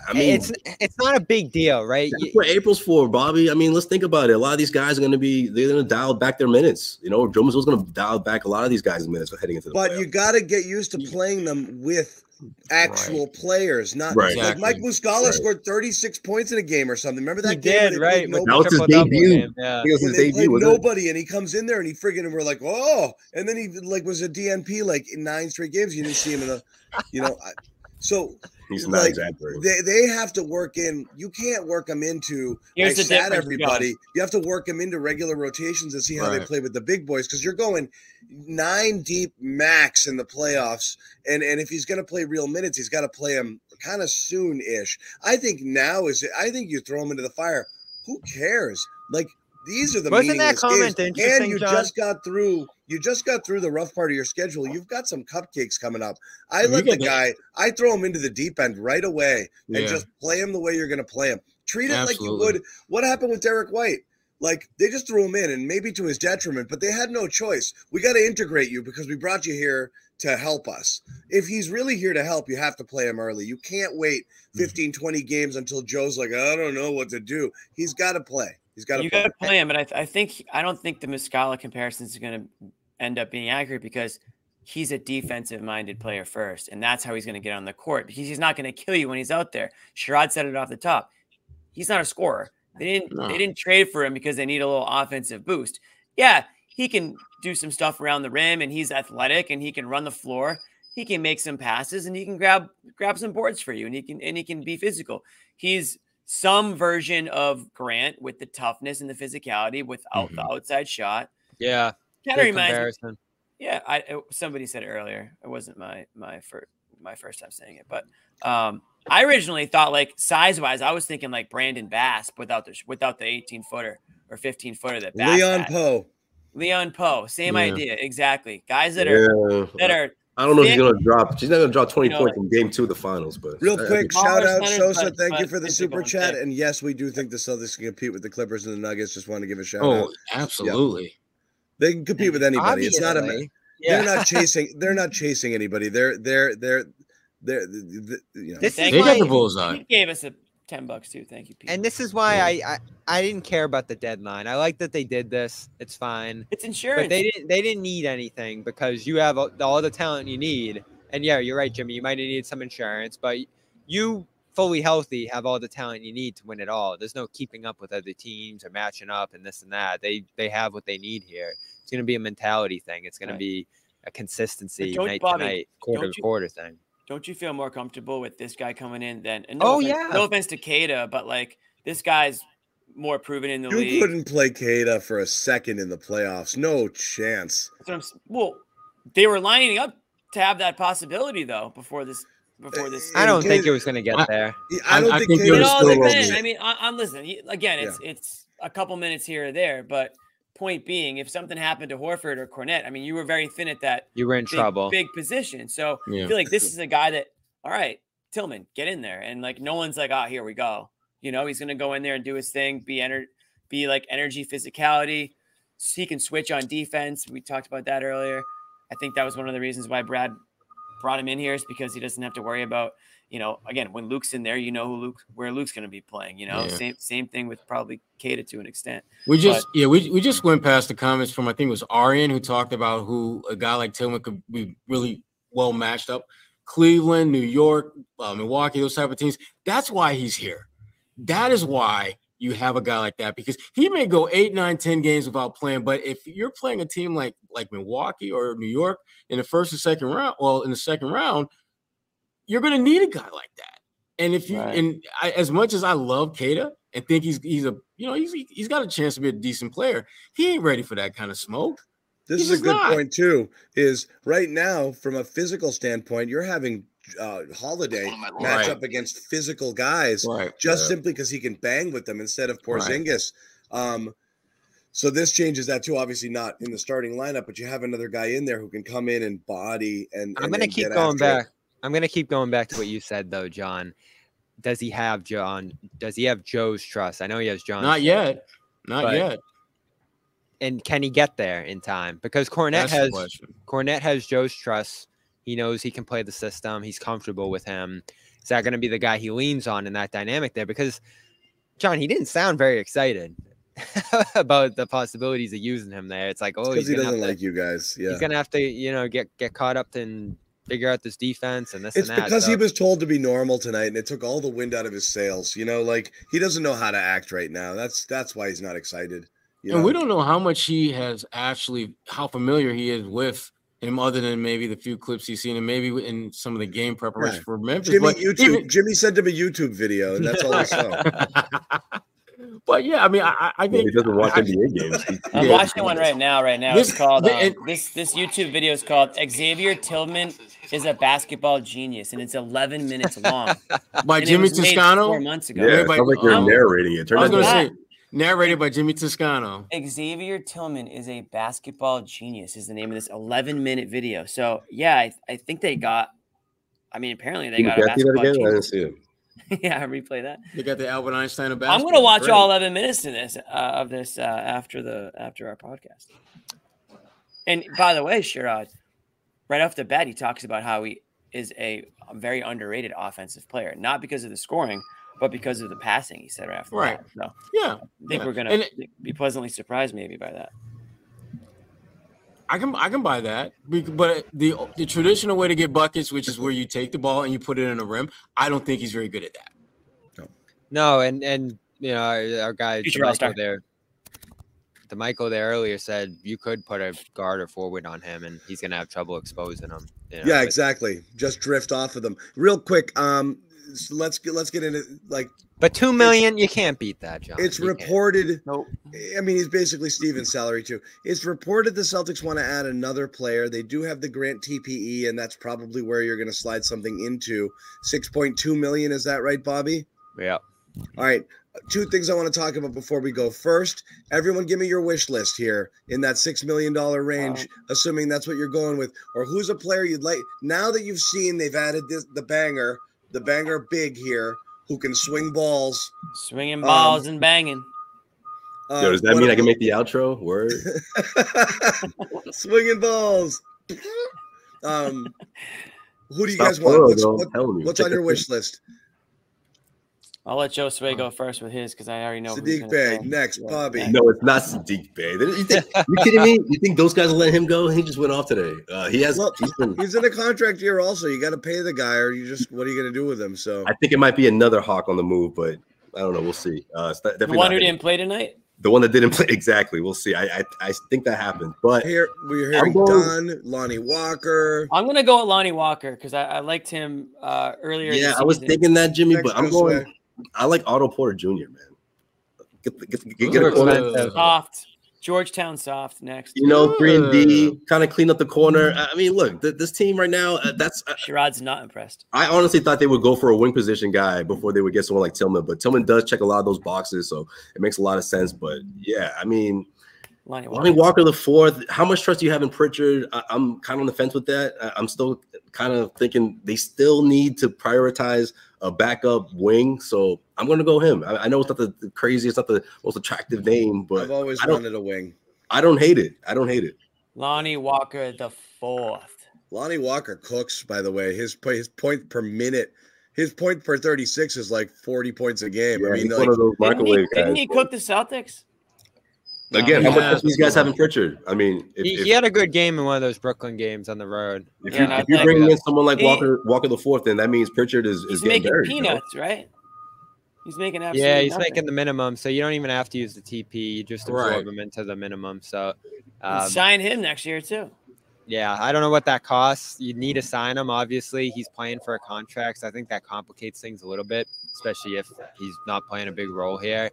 Speaker 9: I mean,
Speaker 7: it's it's not a big deal, right?
Speaker 9: That's what April's for, Bobby. I mean, let's think about it. A lot of these guys are going to be they're going to dial back their minutes. You know, Joe was going to dial back a lot of these guys' minutes heading into the
Speaker 3: But
Speaker 9: playoffs.
Speaker 3: you got to get used to playing them with actual players, not
Speaker 9: Right.
Speaker 3: like Mike
Speaker 2: Exactly.
Speaker 3: Muscala
Speaker 9: Right.
Speaker 3: scored 36 points in a game or something. Remember that
Speaker 7: he
Speaker 3: game when
Speaker 7: did, right?
Speaker 3: played
Speaker 7: with
Speaker 3: nobody?
Speaker 9: That was his debut.
Speaker 7: Yeah.
Speaker 9: I think it was
Speaker 3: when
Speaker 9: his
Speaker 3: they
Speaker 9: debut,
Speaker 3: played
Speaker 9: wasn't it?
Speaker 3: nobody and he comes in there and he friggin' and we're like, oh, and then he like was a DNP like in nine straight games. You didn't see him in the, you know, I, so
Speaker 9: He's not
Speaker 3: like,
Speaker 9: exaggerating.
Speaker 3: they they have to work in. You can't work them into.
Speaker 1: Here's
Speaker 3: I
Speaker 1: the
Speaker 3: sat
Speaker 1: difference,
Speaker 3: everybody. You have to work them into regular rotations and see how they play with the big boys because you're going nine deep max in the playoffs. And and if he's going to play real minutes, he's got to play them kind of soon ish. I think now is. I think you throw him into the fire. Who cares? Like these are the
Speaker 7: Wasn't that
Speaker 3: meaningless
Speaker 7: comment
Speaker 3: games.
Speaker 7: interesting,
Speaker 3: And you
Speaker 7: John?
Speaker 3: just got through. You just got through the rough part of your schedule. You've got some cupcakes coming up. I
Speaker 2: You
Speaker 3: let the
Speaker 2: get the-
Speaker 3: guy. I throw him into the deep end right away and
Speaker 2: Yeah.
Speaker 3: just play him the way you're going to play him. Treat it like you would. What happened with Derrick White? Like they just threw him in, and maybe to his detriment, but they had no choice. We got to integrate you because we brought you here to help us. If he's really here to help, you have to play him early. You can't wait
Speaker 2: Mm-hmm.
Speaker 3: 15, 20 games until Joe's like, I don't know what to do. He's got to play. He's got
Speaker 1: You
Speaker 3: play.
Speaker 1: got to play him, but I, th- I think I don't think the Muscala comparisons are going to end up being accurate because he's a defensive-minded player first, and that's how he's going to get on the court because he's not going to kill you when he's out there. Sherrod said it off the top. He's not a scorer. They didn't
Speaker 2: No.
Speaker 1: they didn't trade for him because they need a little offensive boost. Yeah, he can do some stuff around the rim, and he's athletic, and he can run the floor. He can make some passes, and he can grab grab some boards for you, and he can and he can be physical. He's some version of Grant with the toughness and the physicality without the outside shot.
Speaker 7: Yeah.
Speaker 1: Kind of
Speaker 7: Good
Speaker 1: reminds me.
Speaker 7: comparison.
Speaker 1: Yeah, I somebody said it earlier. It wasn't my my first my first time saying it, but um, I originally thought like size wise, I was thinking like Brandon Bass without the without the 18 footer or 15 footer that Bass
Speaker 3: Leon
Speaker 1: had.
Speaker 3: Powe.
Speaker 1: Leon Powe, same
Speaker 2: Yeah.
Speaker 1: idea, exactly. Guys that are
Speaker 9: Yeah.
Speaker 1: that are
Speaker 9: I don't know if
Speaker 1: thick.
Speaker 9: he's going to drop. She's not going to drop 20
Speaker 1: You know,
Speaker 9: points in game two of the finals, but
Speaker 3: Real
Speaker 9: I- I
Speaker 3: quick,
Speaker 9: think-
Speaker 3: shout out
Speaker 1: Smaller
Speaker 3: Sosa.
Speaker 1: centers,
Speaker 3: Thank you for the super chat.
Speaker 1: thick.
Speaker 3: And yes, we do think the Celtics can compete with the Clippers and the Nuggets. Just want to give a shout out.
Speaker 2: Oh,
Speaker 3: out.
Speaker 2: absolutely.
Speaker 3: They can compete with anybody. It's not a.
Speaker 7: Obviously.
Speaker 3: They're not chasing. They're not chasing anybody. They're they're they're they're. th- th- you know.
Speaker 7: This is
Speaker 2: They got the bullseye.
Speaker 1: Pete gave us a 10 bucks too. Thank you, Pete.
Speaker 7: And this is why I, I I didn't care about the deadline. I like that they did this. It's fine.
Speaker 1: it's insurance.
Speaker 7: But they didn't they didn't need anything because you have all all the talent you need. And yeah, you're right, Jimmy. You might have needed some insurance, but you fully healthy have all the talent you need to win it all. There's no keeping up with other teams or matching up and this and that. They they have what they need here. It's gonna be a mentality thing. It's gonna be a consistency night
Speaker 1: Bobby,
Speaker 7: to night, quarter to quarter thing.
Speaker 1: Don't you feel more comfortable with this guy coming in than? And
Speaker 7: Oh,
Speaker 1: offense,
Speaker 7: yeah.
Speaker 1: No offense to Queta, but like this guy's more proven in the
Speaker 3: You
Speaker 1: league.
Speaker 3: You couldn't play Queta for a second in the playoffs. No chance.
Speaker 1: That's I'm well, they were lining up to have that possibility though before this before this.
Speaker 7: I don't
Speaker 3: Queta-
Speaker 7: think it was gonna get
Speaker 2: I-
Speaker 7: there.
Speaker 3: I don't
Speaker 2: I
Speaker 3: think,
Speaker 2: think it
Speaker 1: It
Speaker 2: was
Speaker 1: all
Speaker 2: still
Speaker 3: still
Speaker 1: depends. I mean, I, I'm listening. Again, it's it's a couple minutes here or there. But point being, if something happened to Horford or Kornet, I mean, you were very thin at that
Speaker 7: You were in
Speaker 1: big,
Speaker 7: trouble.
Speaker 1: big position. So
Speaker 2: Yeah.
Speaker 1: I feel like this is a guy that, all right, Tillman, get in there, and like no one's like, oh, here we go. You know, he's gonna go in there and do his thing, be ener- be like energy, physicality. So he can switch on defense. We talked about that earlier. I think that was one of the reasons why Brad brought him in here is because he doesn't have to worry about, you know, again, when Luke's in there, you know who Luke where Luke's gonna be playing. You know,
Speaker 2: Yeah.
Speaker 1: same same thing with probably Queta to an extent.
Speaker 2: We just yeah, we, we just went past the comments from I think it was Arian who talked about who a guy like Tillman could be really well matched up. Cleveland, New York, uh, Milwaukee, those type of teams. That's why he's here. That is why you have a guy like that because he may go eight, nine, ten games without playing. But if you're playing a team like like Milwaukee or New York in the first or second round, well, in the second round, you're going to need a guy like that. And if you
Speaker 1: Right.
Speaker 2: and I, as much as I love Queta and think he's he's a you know he's he's got a chance to be a decent player, he ain't ready for that kind of smoke.
Speaker 3: This
Speaker 2: He's
Speaker 3: is a good
Speaker 2: not.
Speaker 3: point too. Is right now from a physical standpoint, you're having uh, Holiday match
Speaker 2: Right.
Speaker 3: up against physical guys
Speaker 2: Right.
Speaker 3: just
Speaker 9: Yeah.
Speaker 3: simply because he can bang with them instead of
Speaker 2: Right.
Speaker 3: Porzingis. Um, so this changes that too. Obviously, not in the starting lineup, but you have another guy in there who can come in and body and.
Speaker 7: I'm gonna keep going
Speaker 3: back. it.
Speaker 7: Back. I'm gonna keep going back to what you said though, John. Does he have John? Does he have Joe's trust? I know he has John.
Speaker 2: Not yet. Not
Speaker 7: But
Speaker 2: yet.
Speaker 7: And can he get there in time? Because Kornet
Speaker 2: That's
Speaker 7: has
Speaker 2: question.
Speaker 7: Kornet has Joe's trust. He knows he can play the system. He's comfortable with him. Is that going to be the guy he leans on in that dynamic there? Because John, he didn't sound very excited about the possibilities of using him there. It's like, oh, he's
Speaker 3: he
Speaker 7: gonna, have
Speaker 3: doesn't
Speaker 7: to,
Speaker 3: like you guys. Yeah,
Speaker 7: he's gonna have to, you know, get get caught up and figure out this defense and this
Speaker 3: It's
Speaker 7: and that.
Speaker 3: because
Speaker 7: so-
Speaker 3: he was told to be normal tonight, and it took all the wind out of his sails. You know, like he doesn't know how to act right now. That's that's why he's not excited. You
Speaker 2: and we don't know how much he has actually how familiar he is with him, other than maybe the few clips he's seen, and maybe in some of the game preparation
Speaker 3: Right.
Speaker 2: for Memphis.
Speaker 3: Jimmy
Speaker 2: but
Speaker 3: YouTube.
Speaker 2: even-
Speaker 3: Jimmy sent him a YouTube video, and that's all I saw.
Speaker 2: but yeah, I mean, I, I- I
Speaker 9: Well,
Speaker 2: think
Speaker 9: he doesn't watch
Speaker 2: I,
Speaker 9: NBA games.
Speaker 1: I'm
Speaker 2: Yeah.
Speaker 1: watching one right now. Right now,
Speaker 2: This-
Speaker 1: it's called
Speaker 2: the-
Speaker 1: um,
Speaker 2: and-
Speaker 1: this. This YouTube video is called Xavier Tillman is a basketball genius, and it's 11 minutes long.
Speaker 2: by
Speaker 1: And it
Speaker 2: Jimmy
Speaker 1: was made
Speaker 2: Toscano.
Speaker 1: four months ago.
Speaker 9: Yeah, it sounds like you're
Speaker 2: um,
Speaker 9: narrating it. Turn
Speaker 2: I was gonna say narrated by Jimmy Toscano.
Speaker 1: Xavier Tillman is a basketball genius. Is the name of this 11 minute video. So yeah, I, I think they got. I mean, apparently they
Speaker 9: Can
Speaker 1: got a
Speaker 9: guys see that
Speaker 1: basketball
Speaker 9: again? I didn't see it.
Speaker 1: yeah, replay that.
Speaker 2: They got the Albert Einstein of basketball.
Speaker 1: I'm gonna watch
Speaker 2: Great.
Speaker 1: all 11 minutes of this uh, of this uh, after the after our podcast. And by the way, Sherrod, right off the bat, he talks about how he is a very underrated offensive player, not because of the scoring, but because of the passing. He said right after
Speaker 2: Right.
Speaker 1: that. So
Speaker 2: Yeah,
Speaker 1: I think
Speaker 2: yeah.
Speaker 1: we're gonna
Speaker 2: And
Speaker 1: be pleasantly surprised maybe by that.
Speaker 2: I can I can buy that, but the the traditional way to get buckets, which is where you take the ball and you put it in a rim, I don't think he's very good at that.
Speaker 7: No, and and you know our, our guy Michael there, the Michael there earlier said you could put a guard or forward on him, and he's gonna have trouble exposing him. you know,
Speaker 3: Yeah,
Speaker 7: but-
Speaker 3: exactly. Just drift off of them real quick. Um, let's get let's get into like
Speaker 7: But two million, you can't beat that, John.
Speaker 3: it's
Speaker 7: You can't.
Speaker 3: reported.
Speaker 1: Nope.
Speaker 3: I mean, he's basically Steven's salary too. It's reported the Celtics want to add another player. They do have the grant TPE, and that's probably where you're going to slide something into. Six point two million. Is that right, Bobby?
Speaker 7: Yeah.
Speaker 3: All right. Two things I want to talk about before we go. First, everyone give me your wish list here in that $6 million range, um, assuming that's what you're going with. Or who's a player you'd like now that you've seen they've added this the banger, the banger big here, who can swing balls.
Speaker 1: Swinging balls and banging.
Speaker 3: Uh,
Speaker 9: Yo, does that mean I
Speaker 3: ab-
Speaker 9: can make the outro? Word.
Speaker 3: swinging balls? um who do you
Speaker 9: Stop
Speaker 3: guys want?
Speaker 9: plural,
Speaker 3: What's, what-
Speaker 9: I'm telling you.
Speaker 3: what's on your wish list?
Speaker 1: I'll let Josue go first with his because I already know. who's
Speaker 3: Saddiq
Speaker 1: gonna go.
Speaker 3: next,
Speaker 1: Yeah.
Speaker 3: Bobby.
Speaker 9: No, it's not Saddiq Bey. You think, you kidding me? You think those guys will let him go? He just went off today. Uh, he has.
Speaker 3: Well,
Speaker 9: he's been,
Speaker 3: He's in a contract year also. You got to pay the guy, or you just what are you going to do with him? So
Speaker 9: I think it might be another hawk on the move, but I don't know. We'll see. Uh, it's not-
Speaker 1: The one who
Speaker 9: him.
Speaker 1: didn't play tonight.
Speaker 9: the one that didn't play exactly. We'll see. I I, I think that happened. but
Speaker 3: here we're hearing
Speaker 9: going-
Speaker 3: Dunn, Lonnie Walker.
Speaker 1: I'm gonna go with Lonnie Walker because I, I liked him uh, earlier.
Speaker 9: yeah, I was thinking that Jimmy,
Speaker 3: Next,
Speaker 9: but I'm going.
Speaker 3: Sway.
Speaker 9: I like Otto Porter Jr. Man, get the- get, get, get a corner.
Speaker 1: soft, Georgetown soft next.
Speaker 9: You know, three and D,
Speaker 2: Ugh.
Speaker 9: kind of clean up the corner. I I mean, look, th- this team right now. Uh, that's uh,
Speaker 1: Sherrod's not impressed.
Speaker 9: I honestly thought they would go for a wing position guy before they would get someone like Tillman, but Tillman does check a lot of those boxes, so it makes a lot of sense. But yeah, I mean,
Speaker 1: Lonnie
Speaker 9: Lonnie
Speaker 1: Walker.
Speaker 9: Walker the fourth. How much trust do you have in Pritchard? I, I'm kind of on the fence with that. I, I'm still kind of thinking they still need to prioritize a backup wing, so I'm going to go him. I, I know it's not the, the craziest, not the most attractive name, but
Speaker 3: I've always
Speaker 9: I
Speaker 3: wanted a wing.
Speaker 9: I don't hate it. I don't hate it.
Speaker 1: Lonnie Walker the fourth.
Speaker 3: Lonnie Walker cooks, by the way. His his point per minute, his point per 36 is like 40 points a game.
Speaker 9: Yeah,
Speaker 3: I mean,
Speaker 9: he's
Speaker 3: like,
Speaker 9: one of those
Speaker 1: Didn't he,
Speaker 9: microwave guys.
Speaker 1: didn't he cook the Celtics?
Speaker 9: Again,
Speaker 2: No,
Speaker 9: how much
Speaker 2: yeah.
Speaker 9: trust do these guys have in Pritchard? I mean, if,
Speaker 7: He,
Speaker 9: if,
Speaker 7: he had a good game in one of those Brooklyn games on the road.
Speaker 9: if
Speaker 1: Yeah,
Speaker 9: you, if you're
Speaker 1: like-
Speaker 9: bringing in someone like
Speaker 1: He-
Speaker 9: Walker, Walker the fourth, then that means Pritchard is, is
Speaker 1: He's
Speaker 9: getting
Speaker 1: making
Speaker 9: buried, you know?
Speaker 1: peanuts, right? He's making absolutely
Speaker 7: Yeah, he's
Speaker 1: nothing.
Speaker 7: making the minimum, so you don't even have to use the TP. You just absorb
Speaker 2: Right.
Speaker 7: him into the minimum. So, um,
Speaker 1: sign him next year too.
Speaker 7: yeah, I don't know what that costs. You need to sign him. Obviously, he's playing for a contract. So I think that complicates things a little bit, especially if he's not playing a big role here.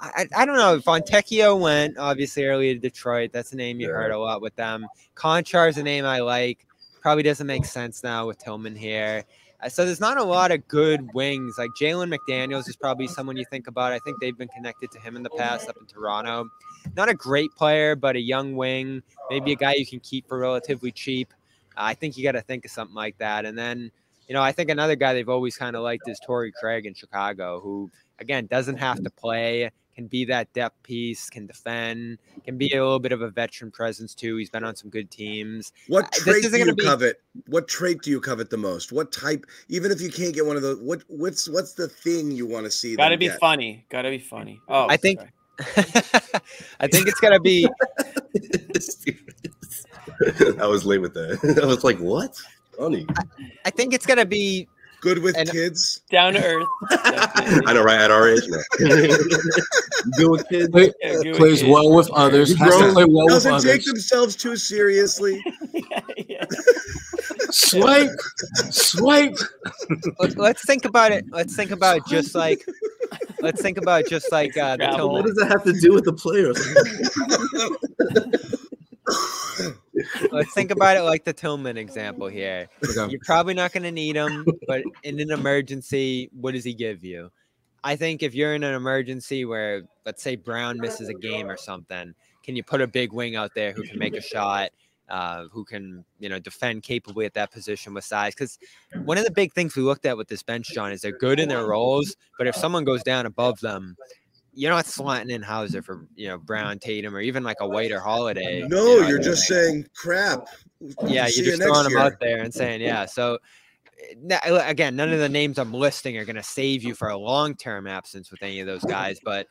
Speaker 7: I, I, don't know. Fontecchio went obviously early to Detroit. That's a name you
Speaker 9: Yeah.
Speaker 7: heard a lot with them. Konchar's a name I like. Probably doesn't make sense now with Tillman here. Uh, So there's not a lot of good wings. Like Jalen McDaniels is probably someone you think about. I think they've been connected to him in the past up in Toronto. Not a great player, but a young wing, maybe a guy you can keep for relatively cheap. I think you got to think of something like that. And then, you know, I think another guy they've always kind of liked is Torrey Craig in Chicago, who again doesn't have to play, can be that depth piece, can defend, can be a little bit of a veteran presence too. He's been on some good teams.
Speaker 3: what
Speaker 7: Uh, this
Speaker 3: trait
Speaker 7: isn't
Speaker 3: do
Speaker 7: gonna
Speaker 3: you
Speaker 7: be-
Speaker 3: covet? What trait do you covet the most? What type? Even if you can't get one of the what what's what's the thing you want to see?
Speaker 1: Got to be
Speaker 3: get?
Speaker 1: funny. Got to be funny. Oh,
Speaker 7: I think- I think it's gonna be
Speaker 9: I was late with that. I was like, what? Funny.
Speaker 7: I think it's gonna be
Speaker 3: Good with
Speaker 7: And-
Speaker 3: kids.
Speaker 1: down to earth. Definitely.
Speaker 9: I know, right? At our age, no. good with kids.
Speaker 2: Play-
Speaker 1: Yeah, good with
Speaker 2: plays
Speaker 1: kids.
Speaker 2: well with others.
Speaker 9: He's
Speaker 2: Has
Speaker 9: grown.
Speaker 2: play well with
Speaker 3: Doesn't take
Speaker 2: others.
Speaker 3: themselves too seriously.
Speaker 1: yeah, yeah.
Speaker 2: Swipe, swipe.
Speaker 7: let- let's think about it. Let's think about it just like let's think about it just like uh, the
Speaker 1: Travel.
Speaker 9: What does that have to do with the players?
Speaker 7: Let's think about it like the Tillman example here.
Speaker 2: Okay.
Speaker 7: You're probably not going to need him, but in an emergency, what does he give you? I think if you're in an emergency where, let's say, Brown misses a game or something, can you put a big wing out there who can make a shot, uh, who can, you know, defend capably at that position with size? Because one of the big things we looked at with this bench, John, is they're good in their roles, but if someone goes down above them, you're not slanting in Hauser for you know Brown, Tatum, or even like a White or Holiday.
Speaker 3: No,
Speaker 7: you know, I
Speaker 3: just saying crap.
Speaker 7: Yeah, you're
Speaker 3: you
Speaker 7: just throwing them out there and saying, yeah. So, eh, again, none of the names I'm listing are going to save you for a long term absence with any of those guys. But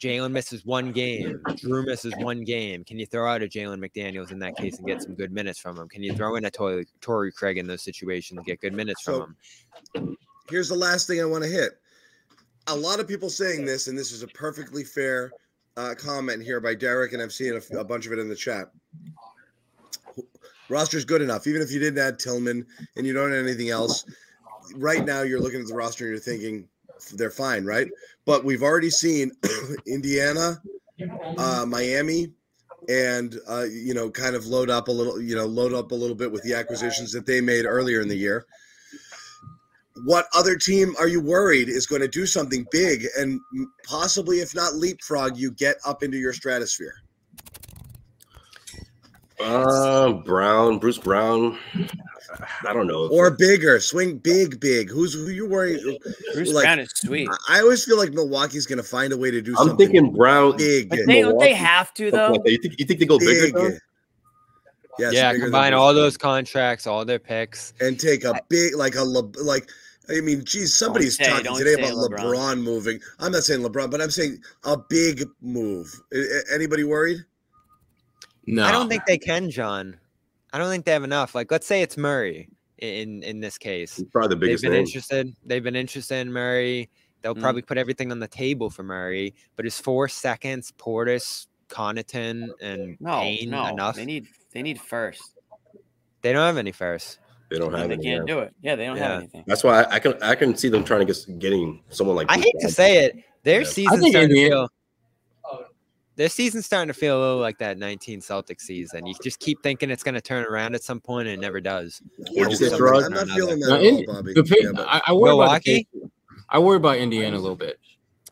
Speaker 7: Jalen misses one game, Jrue misses one game. Can you throw out a Jalen McDaniels in that case and get some good minutes from him? Can you throw in a Torrey, Torrey Craig in those situations and get good minutes
Speaker 3: So-
Speaker 7: from him?
Speaker 3: Here's the last thing I want to hit. A lot of people saying this, and this is a perfectly fair uh, comment here by Derek, and I've seen a bunch of it in the chat. Roster's good enough, even if you didn't add Tillman and you don't add anything else. Right now, you're looking at the roster and you're thinking they're fine, right? But we've already seen Indiana, uh, Miami, and uh, you know, kind of load up a little, you know, load up a little bit with the acquisitions that they made earlier in the year. What other team are you worried is going to do something big and possibly, if not leapfrog, you get up into your stratosphere?
Speaker 9: Uh, Brown, Bruce Brown. I don't know.
Speaker 3: Or bigger, swing big, big. Who's who you worry?
Speaker 1: Bruce
Speaker 3: Like,
Speaker 1: Brown is sweet.
Speaker 3: I- I always feel like Milwaukee's going to find a way to do
Speaker 9: I'm
Speaker 3: something
Speaker 9: thinking Brown.
Speaker 3: big,
Speaker 1: But they they have to though.
Speaker 9: like. You think you think they go bigger? though?
Speaker 3: Yes,
Speaker 7: yeah, combine all those contracts, all their picks.
Speaker 3: and take a big, like a like. I mean, geez, somebody's
Speaker 1: say-
Speaker 3: talking today about
Speaker 1: LeBron.
Speaker 3: LeBron. moving. I'm not saying LeBron, but I'm saying a big move. A- a- Anybody worried?
Speaker 2: No,
Speaker 7: I don't think they can, John. I don't think they have enough. Like, let's say it's Murray in in this case.
Speaker 9: He's probably the biggest.
Speaker 7: They've been
Speaker 9: name.
Speaker 7: interested. They've been interested in Murray. They'll
Speaker 1: Mm.
Speaker 7: probably put everything on the table for Murray. But is four seconds, Portis, Connaughton, and
Speaker 1: No,
Speaker 7: Payne
Speaker 1: no.
Speaker 7: enough?
Speaker 1: They need they need first.
Speaker 7: They don't have any first.
Speaker 9: They don't have
Speaker 1: they
Speaker 9: any.
Speaker 1: can't
Speaker 9: yeah.
Speaker 1: do it. Yeah, they don't
Speaker 7: Yeah.
Speaker 1: have anything.
Speaker 9: That's why I, I can I can see them trying to get getting someone like.
Speaker 7: I
Speaker 9: Bruce
Speaker 7: hate to say it. Their
Speaker 9: Yeah. I
Speaker 7: season's
Speaker 2: think
Speaker 7: starting to
Speaker 2: Indiana-
Speaker 7: feel. their season's starting to feel a little like that 19 Celtics season. You just keep thinking it's going to turn around at some point, and it never does.
Speaker 9: What'd you say,
Speaker 7: For some
Speaker 9: Throg?
Speaker 7: reason
Speaker 3: I'm not feeling that
Speaker 2: Now,
Speaker 3: at all, Bobby.
Speaker 2: the pick,
Speaker 3: Yeah, but-
Speaker 2: I, I worry about the, I worry about Indiana a little bit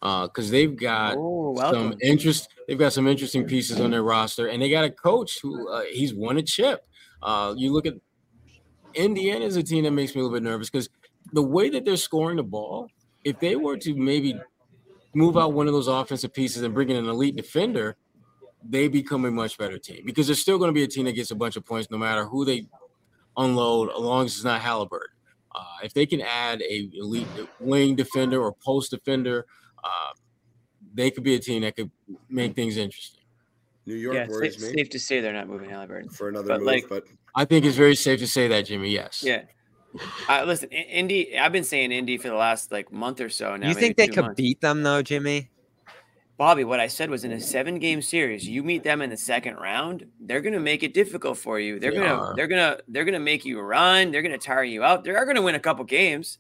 Speaker 2: because they've got
Speaker 1: Oh,
Speaker 2: some interest. They've got some interesting pieces on their roster, and they got a coach who uh, he's won a chip. Uh, you look at Indiana is a team that makes me a little bit nervous because the way that they're scoring the ball, if they were to maybe move out one of those offensive pieces and bring in an elite defender, they become a much better team because they're still going to be a team that gets a bunch of points no matter who they unload, as long as it's not Halliburton. Uh, if they can add a elite wing defender or post defender, uh, they could be a team that could make things interesting.
Speaker 3: New York
Speaker 1: Yeah,
Speaker 3: worries
Speaker 1: safe,
Speaker 3: me
Speaker 1: safe to say they're not moving Halliburton.
Speaker 3: for another
Speaker 1: but
Speaker 3: move,
Speaker 1: like-
Speaker 3: but
Speaker 2: I think it's very safe to say that, Jimmy. Yes.
Speaker 1: Yeah. Uh, listen, I- Indy. I've been saying Indy for the last like month or so now.
Speaker 7: you think they could
Speaker 1: months.
Speaker 7: beat them though, Jimmy?
Speaker 1: Bobby? What I said was in a seven-game series, you meet them in the second round, they're gonna make it difficult for you. They're
Speaker 2: They
Speaker 1: gonna,
Speaker 2: are.
Speaker 1: they're gonna, they're gonna make you run. They're gonna tire you out. They are gonna win a couple games.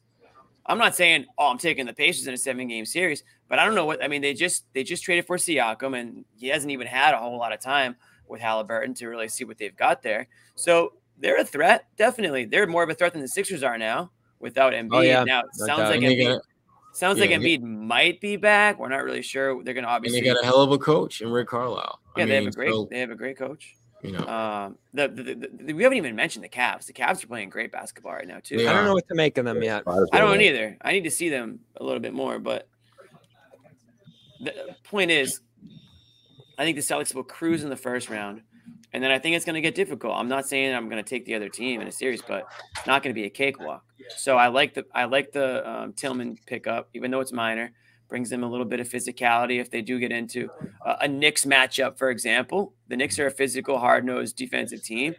Speaker 1: I'm not saying, oh, I'm taking the Pacers in a seven-game series, but I don't know what. I mean, they just they just traded for Siakam, and he hasn't even had a whole lot of time with Halliburton to really see what they've got there. So they're a threat, definitely. They're more of a threat than the Sixers are now without Embiid.
Speaker 7: yeah,
Speaker 1: now it
Speaker 7: no
Speaker 1: sounds
Speaker 7: doubt.
Speaker 1: like
Speaker 2: And
Speaker 1: Embiid,
Speaker 2: got,
Speaker 1: sounds like
Speaker 2: yeah, they-
Speaker 1: Embiid might be back. We're not really sure. They're going to
Speaker 2: and
Speaker 1: obviously.
Speaker 2: they got a hell of a coach in Rick Carlisle. I
Speaker 1: yeah, they have a great.
Speaker 2: so,
Speaker 1: they have a great coach.
Speaker 2: you know,
Speaker 1: Um, the, the, the, the- we haven't even mentioned the Cavs. The Cavs are playing great basketball right now too.
Speaker 2: They
Speaker 7: I don't know what to make of them yet.
Speaker 1: I don't either. I need to see them a little bit more, but the point is, I think the Celtics will cruise in the first round, and then I think it's going to get difficult. I'm not saying I'm going to take the other team in a series, but not going to be a cakewalk. So I like the I like the um, Tillman pickup, even though it's minor. Brings them a little bit of physicality if they do get into uh, a Knicks matchup, for example. The Knicks are a physical, hard-nosed defensive team,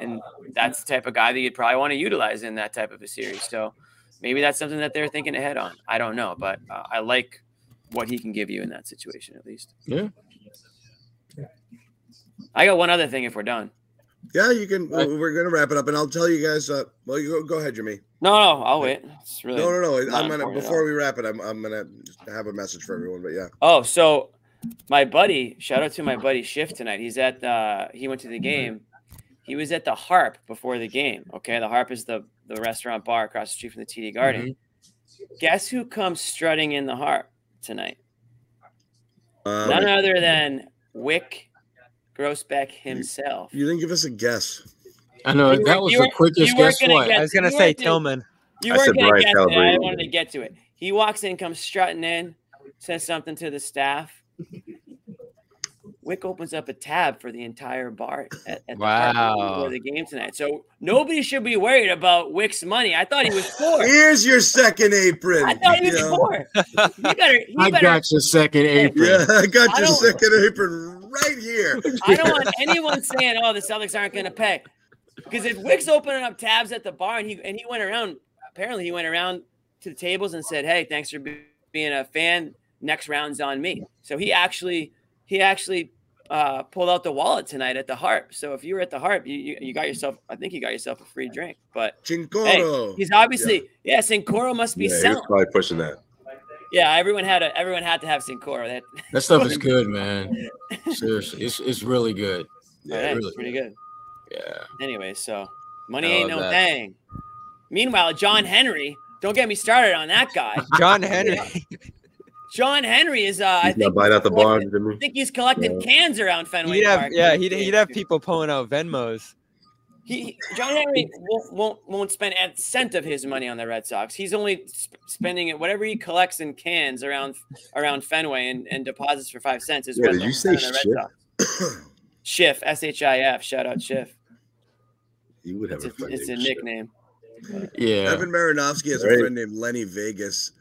Speaker 1: and that's the type of guy that you'd probably want to utilize in that type of a series. So maybe that's something that they're thinking ahead on. I don't know, but uh, I like what he can give you in that situation at least.
Speaker 2: yeah.
Speaker 1: I got one other thing if we're done.
Speaker 3: yeah, you can.
Speaker 2: Right.
Speaker 3: We're gonna wrap it up, and I'll tell you guys. Uh, well, you go, go ahead, Jimmy.
Speaker 1: No, no, I'll wait. It's really
Speaker 3: No, no, no. I'm gonna before we wrap it. I'm I'm gonna have a message for everyone. But yeah,
Speaker 1: Oh, so my buddy, shout out to my buddy Shift tonight. He's at the he went to the game. He was at the Harp before the game. Okay, the Harp is the the restaurant bar across the street from the TD Garden. Guess who comes strutting in the Harp tonight?
Speaker 3: um,
Speaker 1: None other than Wyc Grousbeck himself.
Speaker 3: you didn't give us a guess.
Speaker 2: I know
Speaker 1: You
Speaker 2: that
Speaker 1: were-
Speaker 2: was the
Speaker 1: were-
Speaker 2: quickest guess what.
Speaker 1: get-
Speaker 7: I was gonna say Tillman.
Speaker 1: You weren't gonna guess it. I wanted to get to it. He walks in, comes strutting in, says something to the staff. Wyc opens up a tab for the entire bar at, at the
Speaker 7: Wow.
Speaker 1: before the game tonight. So nobody should be worried about Wyc's money. I thought he was poor.
Speaker 3: Here's your second apron.
Speaker 1: I thought he was
Speaker 3: know?
Speaker 1: poor. He better. He
Speaker 2: I
Speaker 1: better.
Speaker 2: got your second apron.
Speaker 3: Yeah, I got your
Speaker 1: don't-
Speaker 3: second apron right here.
Speaker 1: I don't want anyone saying, "Oh, the Celtics aren't going to pay," because if Wyc's opening up tabs at the bar and he and he went around, apparently he went around to the tables and said, "Hey, thanks for be- being a fan. Next round's on me." So he actually he actually uh, pulled out the wallet tonight at the Harp. So if you were at the Harp, you, you you got yourself, I think you got yourself a free drink. But
Speaker 3: Cincoro.
Speaker 1: he's obviously yeah, Cincoro must be
Speaker 9: Yeah,
Speaker 1: selling.
Speaker 9: probably pushing that.
Speaker 1: Yeah, everyone had a everyone had to have Cincoro. That
Speaker 2: That stuff is good, man. Seriously, it's it's really good.
Speaker 1: yeah,
Speaker 2: Yeah,
Speaker 1: it's
Speaker 2: really.
Speaker 1: pretty good.
Speaker 2: Yeah.
Speaker 1: Anyway, so money ain't no
Speaker 7: that.
Speaker 1: thing. Meanwhile, John Henry, don't get me started on that guy.
Speaker 7: John Henry.
Speaker 1: John Henry is, uh, I
Speaker 9: He's not
Speaker 1: think,
Speaker 9: buying out the bar.
Speaker 1: I think he's collecting cans around Fenway
Speaker 7: He'd have,
Speaker 1: Park.
Speaker 7: yeah, he'd, he'd have people pulling out Venmos.
Speaker 1: He, he- John Henry won't, won't won't spend a cent of his money on the Red Sox. He's only sp- spending it whatever he collects in cans around around Fenway and, and deposits for five cents is
Speaker 9: Yeah,
Speaker 1: what
Speaker 9: did you say
Speaker 1: spend on the Red Sox. Schiff, S H I F. Shout out Schiff.
Speaker 9: You would have
Speaker 1: It's
Speaker 9: a
Speaker 1: a, it's a
Speaker 9: name, shit.
Speaker 1: nickname.
Speaker 2: Yeah.
Speaker 3: Evan Marinovsky has a friend named Lenny Vegas.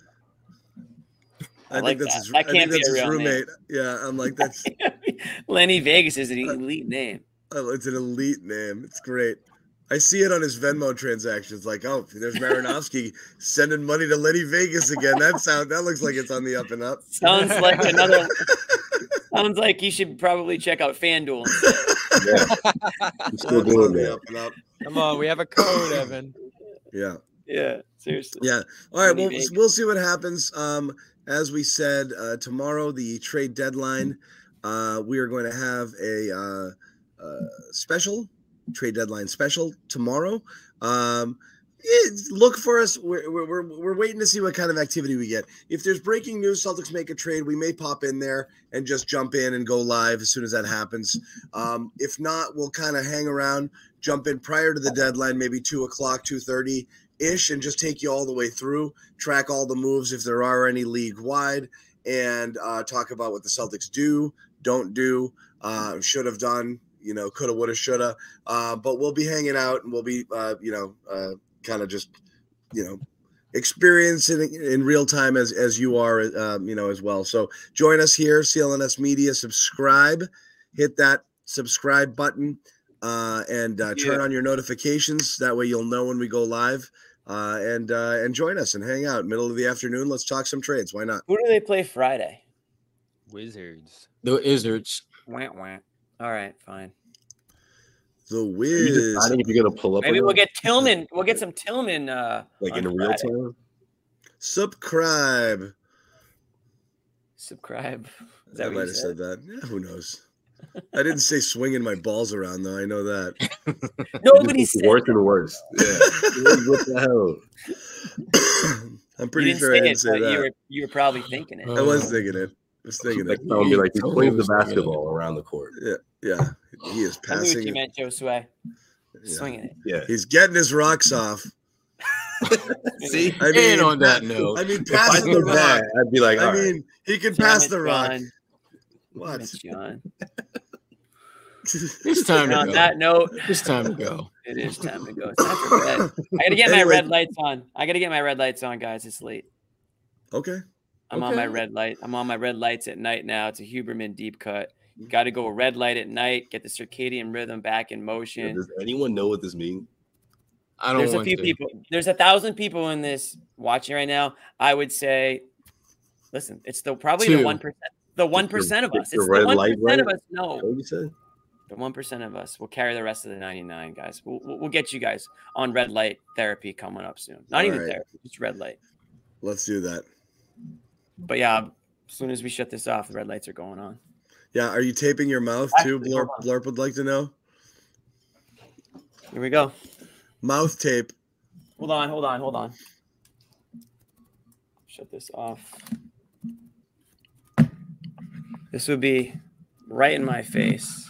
Speaker 1: I like
Speaker 3: that's
Speaker 1: that.
Speaker 3: his,
Speaker 1: That
Speaker 3: I think
Speaker 1: can't be
Speaker 3: that's
Speaker 1: a
Speaker 3: his
Speaker 1: real name.
Speaker 3: roommate. Yeah, I'm like that's
Speaker 1: Lenny Vegas is an uh, elite name.
Speaker 3: Oh, it's an elite name. It's great. I see it on his Venmo transactions. Like, oh, there's Marinovsky sending money to Lenny Vegas again. That sound that looks like it's on the up and up.
Speaker 1: Sounds like another. sounds like you should probably check out FanDuel.
Speaker 9: I'm still
Speaker 3: That's
Speaker 9: doing
Speaker 3: on the
Speaker 9: that.
Speaker 3: up and up.
Speaker 7: Come on, we have a code, Evan.
Speaker 3: Yeah.
Speaker 1: Yeah, seriously.
Speaker 3: Yeah. All right.
Speaker 1: Lenny
Speaker 3: Well,
Speaker 1: Vegas.
Speaker 3: we'll see what happens. Um, as we said, uh, tomorrow the trade deadline. uh, we are going to have a uh, special trade deadline special tomorrow. Um, look for us. We're, we're, we're, we're waiting to see what kind of activity we get. If there's breaking news, Celtics make a trade, we may pop in there and just jump in and go live as soon as that happens. Um, if not, we'll kind of hang around, jump in prior to the deadline, maybe two o'clock, two thirty ish, and just take you all the way through, track all the moves if there are any league wide, and uh, talk about what the Celtics do, don't do, uh, should have done, you know, coulda, woulda, shoulda. Uh, but we'll be hanging out and we'll be, uh, you know, uh, kind of just, you know, experiencing in real time as as you are, um, you know, as well. So join us here, CLNS Media. Subscribe, hit that subscribe button, uh, and uh, turn
Speaker 1: Yeah.
Speaker 3: on your notifications. That way, you'll know when we go live. Uh, and uh, and join us and hang out middle of the afternoon. Let's talk some trades. Why not?
Speaker 1: Who do they play Friday?
Speaker 7: Wizards.
Speaker 2: The Wizards.
Speaker 1: Wah, wah. All right, fine.
Speaker 3: The
Speaker 9: Are you
Speaker 3: Wiz.
Speaker 9: deciding if you're gonna pull up?
Speaker 1: Maybe we'll get Tillman. We'll get some Tillman. Uh,
Speaker 9: like in real
Speaker 1: Friday.
Speaker 9: time.
Speaker 3: Subscribe.
Speaker 1: Subscribe. Is
Speaker 3: I
Speaker 1: that what
Speaker 3: might
Speaker 1: you
Speaker 3: have
Speaker 1: said?
Speaker 3: said that. Yeah, who knows? I didn't say swinging my balls around though. I know that.
Speaker 1: Nobody
Speaker 9: It's
Speaker 1: said.
Speaker 9: worse and worse. Yeah. what the hell?
Speaker 3: I'm
Speaker 1: You
Speaker 3: pretty
Speaker 1: didn't
Speaker 3: sure I didn't
Speaker 1: it,
Speaker 3: say
Speaker 1: but
Speaker 3: that.
Speaker 1: you were you were probably thinking it.
Speaker 3: I was thinking it. I was thinking
Speaker 9: Like
Speaker 3: it.
Speaker 9: Tom be like he
Speaker 2: Totally
Speaker 9: the
Speaker 2: was thinking
Speaker 9: basketball around the court.
Speaker 3: Yeah, yeah. He is
Speaker 1: I knew what you
Speaker 3: it.
Speaker 1: meant, Josue.
Speaker 3: Yeah.
Speaker 1: Swinging it.
Speaker 9: Yeah.
Speaker 3: He's getting his rocks off.
Speaker 9: See,
Speaker 3: I mean,
Speaker 2: And on that note,
Speaker 3: I mean,
Speaker 9: if I
Speaker 3: passing the
Speaker 9: did that,
Speaker 3: rock.
Speaker 9: I'd be like,
Speaker 3: I
Speaker 9: all right.
Speaker 3: mean, he can
Speaker 1: Damn
Speaker 3: pass
Speaker 1: it,
Speaker 3: the rock.
Speaker 1: John.
Speaker 3: What?
Speaker 1: Damn it, John.
Speaker 2: it's time
Speaker 1: And
Speaker 2: to
Speaker 1: on
Speaker 2: go.
Speaker 1: that note,
Speaker 2: It's time to go.
Speaker 1: it is time to go. It's time for bed. I gotta get my red lights on. I gotta get my red lights on, guys. It's late.
Speaker 3: Okay.
Speaker 1: I'm on my red light. I'm on my red lights at night now. It's a Huberman deep cut. You got to go red light at night. Get the circadian rhythm back in motion.
Speaker 9: Does anyone know what this means?
Speaker 2: I don't
Speaker 1: There's a few
Speaker 2: to.
Speaker 1: people. There's a thousand people in this watching right now. I would say, listen, it's the probably the one percent. The one percent of us.
Speaker 9: the
Speaker 1: It's the one
Speaker 9: light
Speaker 1: of us. No,
Speaker 9: Is what you said?
Speaker 1: the one percent of us will carry the rest of the ninety nine guys. We'll, we'll get you guys on red light therapy coming up soon. Not even
Speaker 3: Alright.
Speaker 1: therapy, just red light.
Speaker 3: Let's do that.
Speaker 1: But yeah, as soon as we shut this off, the red lights are going on.
Speaker 3: Yeah. Are you taping your mouth too?
Speaker 1: Actually,
Speaker 3: Blurp. Blurp would like to know.
Speaker 1: Here we go.
Speaker 3: Mouth tape.
Speaker 1: Hold on, hold on, hold on. Shut this off. This would be right in my face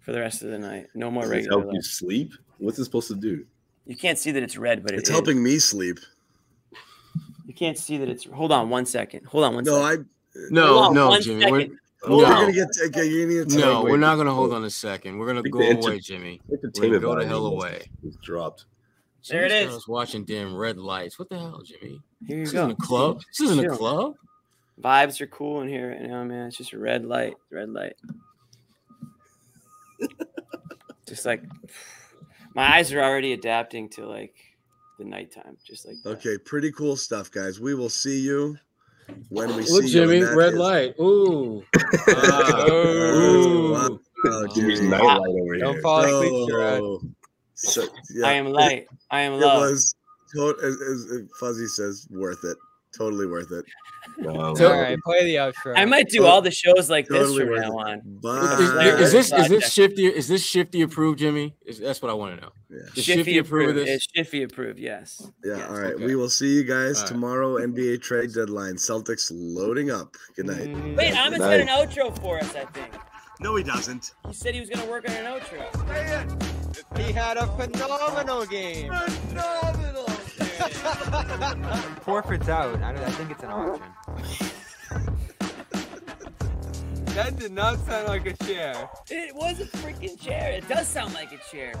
Speaker 1: for the rest of the night. No more
Speaker 9: Does this
Speaker 1: regular
Speaker 9: help you sleep? What's it supposed to do?
Speaker 1: You can't see that it's red, but it
Speaker 3: It's
Speaker 1: is.
Speaker 3: helping me sleep.
Speaker 1: You can't see that it's. Hold on one second. Hold on one
Speaker 3: No,
Speaker 1: second.
Speaker 3: I.
Speaker 2: No,
Speaker 1: on
Speaker 2: no,
Speaker 1: one
Speaker 2: Jimmy. We're,
Speaker 3: Oh, you're
Speaker 2: no,
Speaker 3: gonna get. Okay, you're gonna get.
Speaker 2: no,
Speaker 9: wait,
Speaker 2: we're not gonna hold oh. on a second. We're gonna go
Speaker 9: the inter-
Speaker 2: away, Jimmy. We're gonna go the hell away.
Speaker 9: was dropped.
Speaker 1: There it
Speaker 2: Jimmy
Speaker 1: is.
Speaker 2: was watching damn red lights. What the hell, Jimmy?
Speaker 1: Here you
Speaker 2: This
Speaker 1: go.
Speaker 2: isn't a club. This isn't a club.
Speaker 1: Vibes are cool in here right now, man. It's just a red light. Red light. just like my eyes are already adapting to like the nighttime. Just like that.
Speaker 3: Okay, pretty cool stuff, guys. We will see you when we
Speaker 2: Look,
Speaker 3: see
Speaker 2: Jimmy,
Speaker 3: you. and that
Speaker 2: red
Speaker 3: is-
Speaker 2: light. Ooh. Ah.
Speaker 3: Oh, wow.
Speaker 2: Ooh.
Speaker 3: Oh,
Speaker 9: Jimmy's
Speaker 3: Jimmy.
Speaker 9: nightlight over
Speaker 7: Don't
Speaker 9: here.
Speaker 7: fall asleep, Sherrod.
Speaker 3: Oh. So, yeah,
Speaker 1: I am light. I am
Speaker 3: It
Speaker 1: love.
Speaker 3: was, as, as Fuzzy says, worth it. Totally worth it.
Speaker 9: Um,
Speaker 2: So-
Speaker 7: All right, play the outro.
Speaker 1: I might do all the shows like this from now on.
Speaker 3: Bye.
Speaker 2: Is, is this is this shifty? Is this shifty approved, Jimmy? Is, that's what I want to know.
Speaker 3: Yeah.
Speaker 2: Is
Speaker 1: Shiffy
Speaker 2: Shifty approve of
Speaker 1: approved.
Speaker 2: this?
Speaker 1: It's Shiffy approved. Yes.
Speaker 3: Yeah.
Speaker 1: Yes.
Speaker 3: All right.
Speaker 2: okay.
Speaker 3: We will see you guys
Speaker 2: All right.
Speaker 3: tomorrow. NBA trade deadline. Celtics loading up. Good night.
Speaker 1: Wait, Ahmed's got an outro for us. I think
Speaker 3: No, he doesn't.
Speaker 1: he said he was gonna work on an outro.
Speaker 7: He had a phenomenal game.
Speaker 5: Phenomenal.
Speaker 7: Forfeit's out. I, don't, I think it's an option. that did not sound like a chair.
Speaker 1: It was a freaking chair. It does sound like a chair.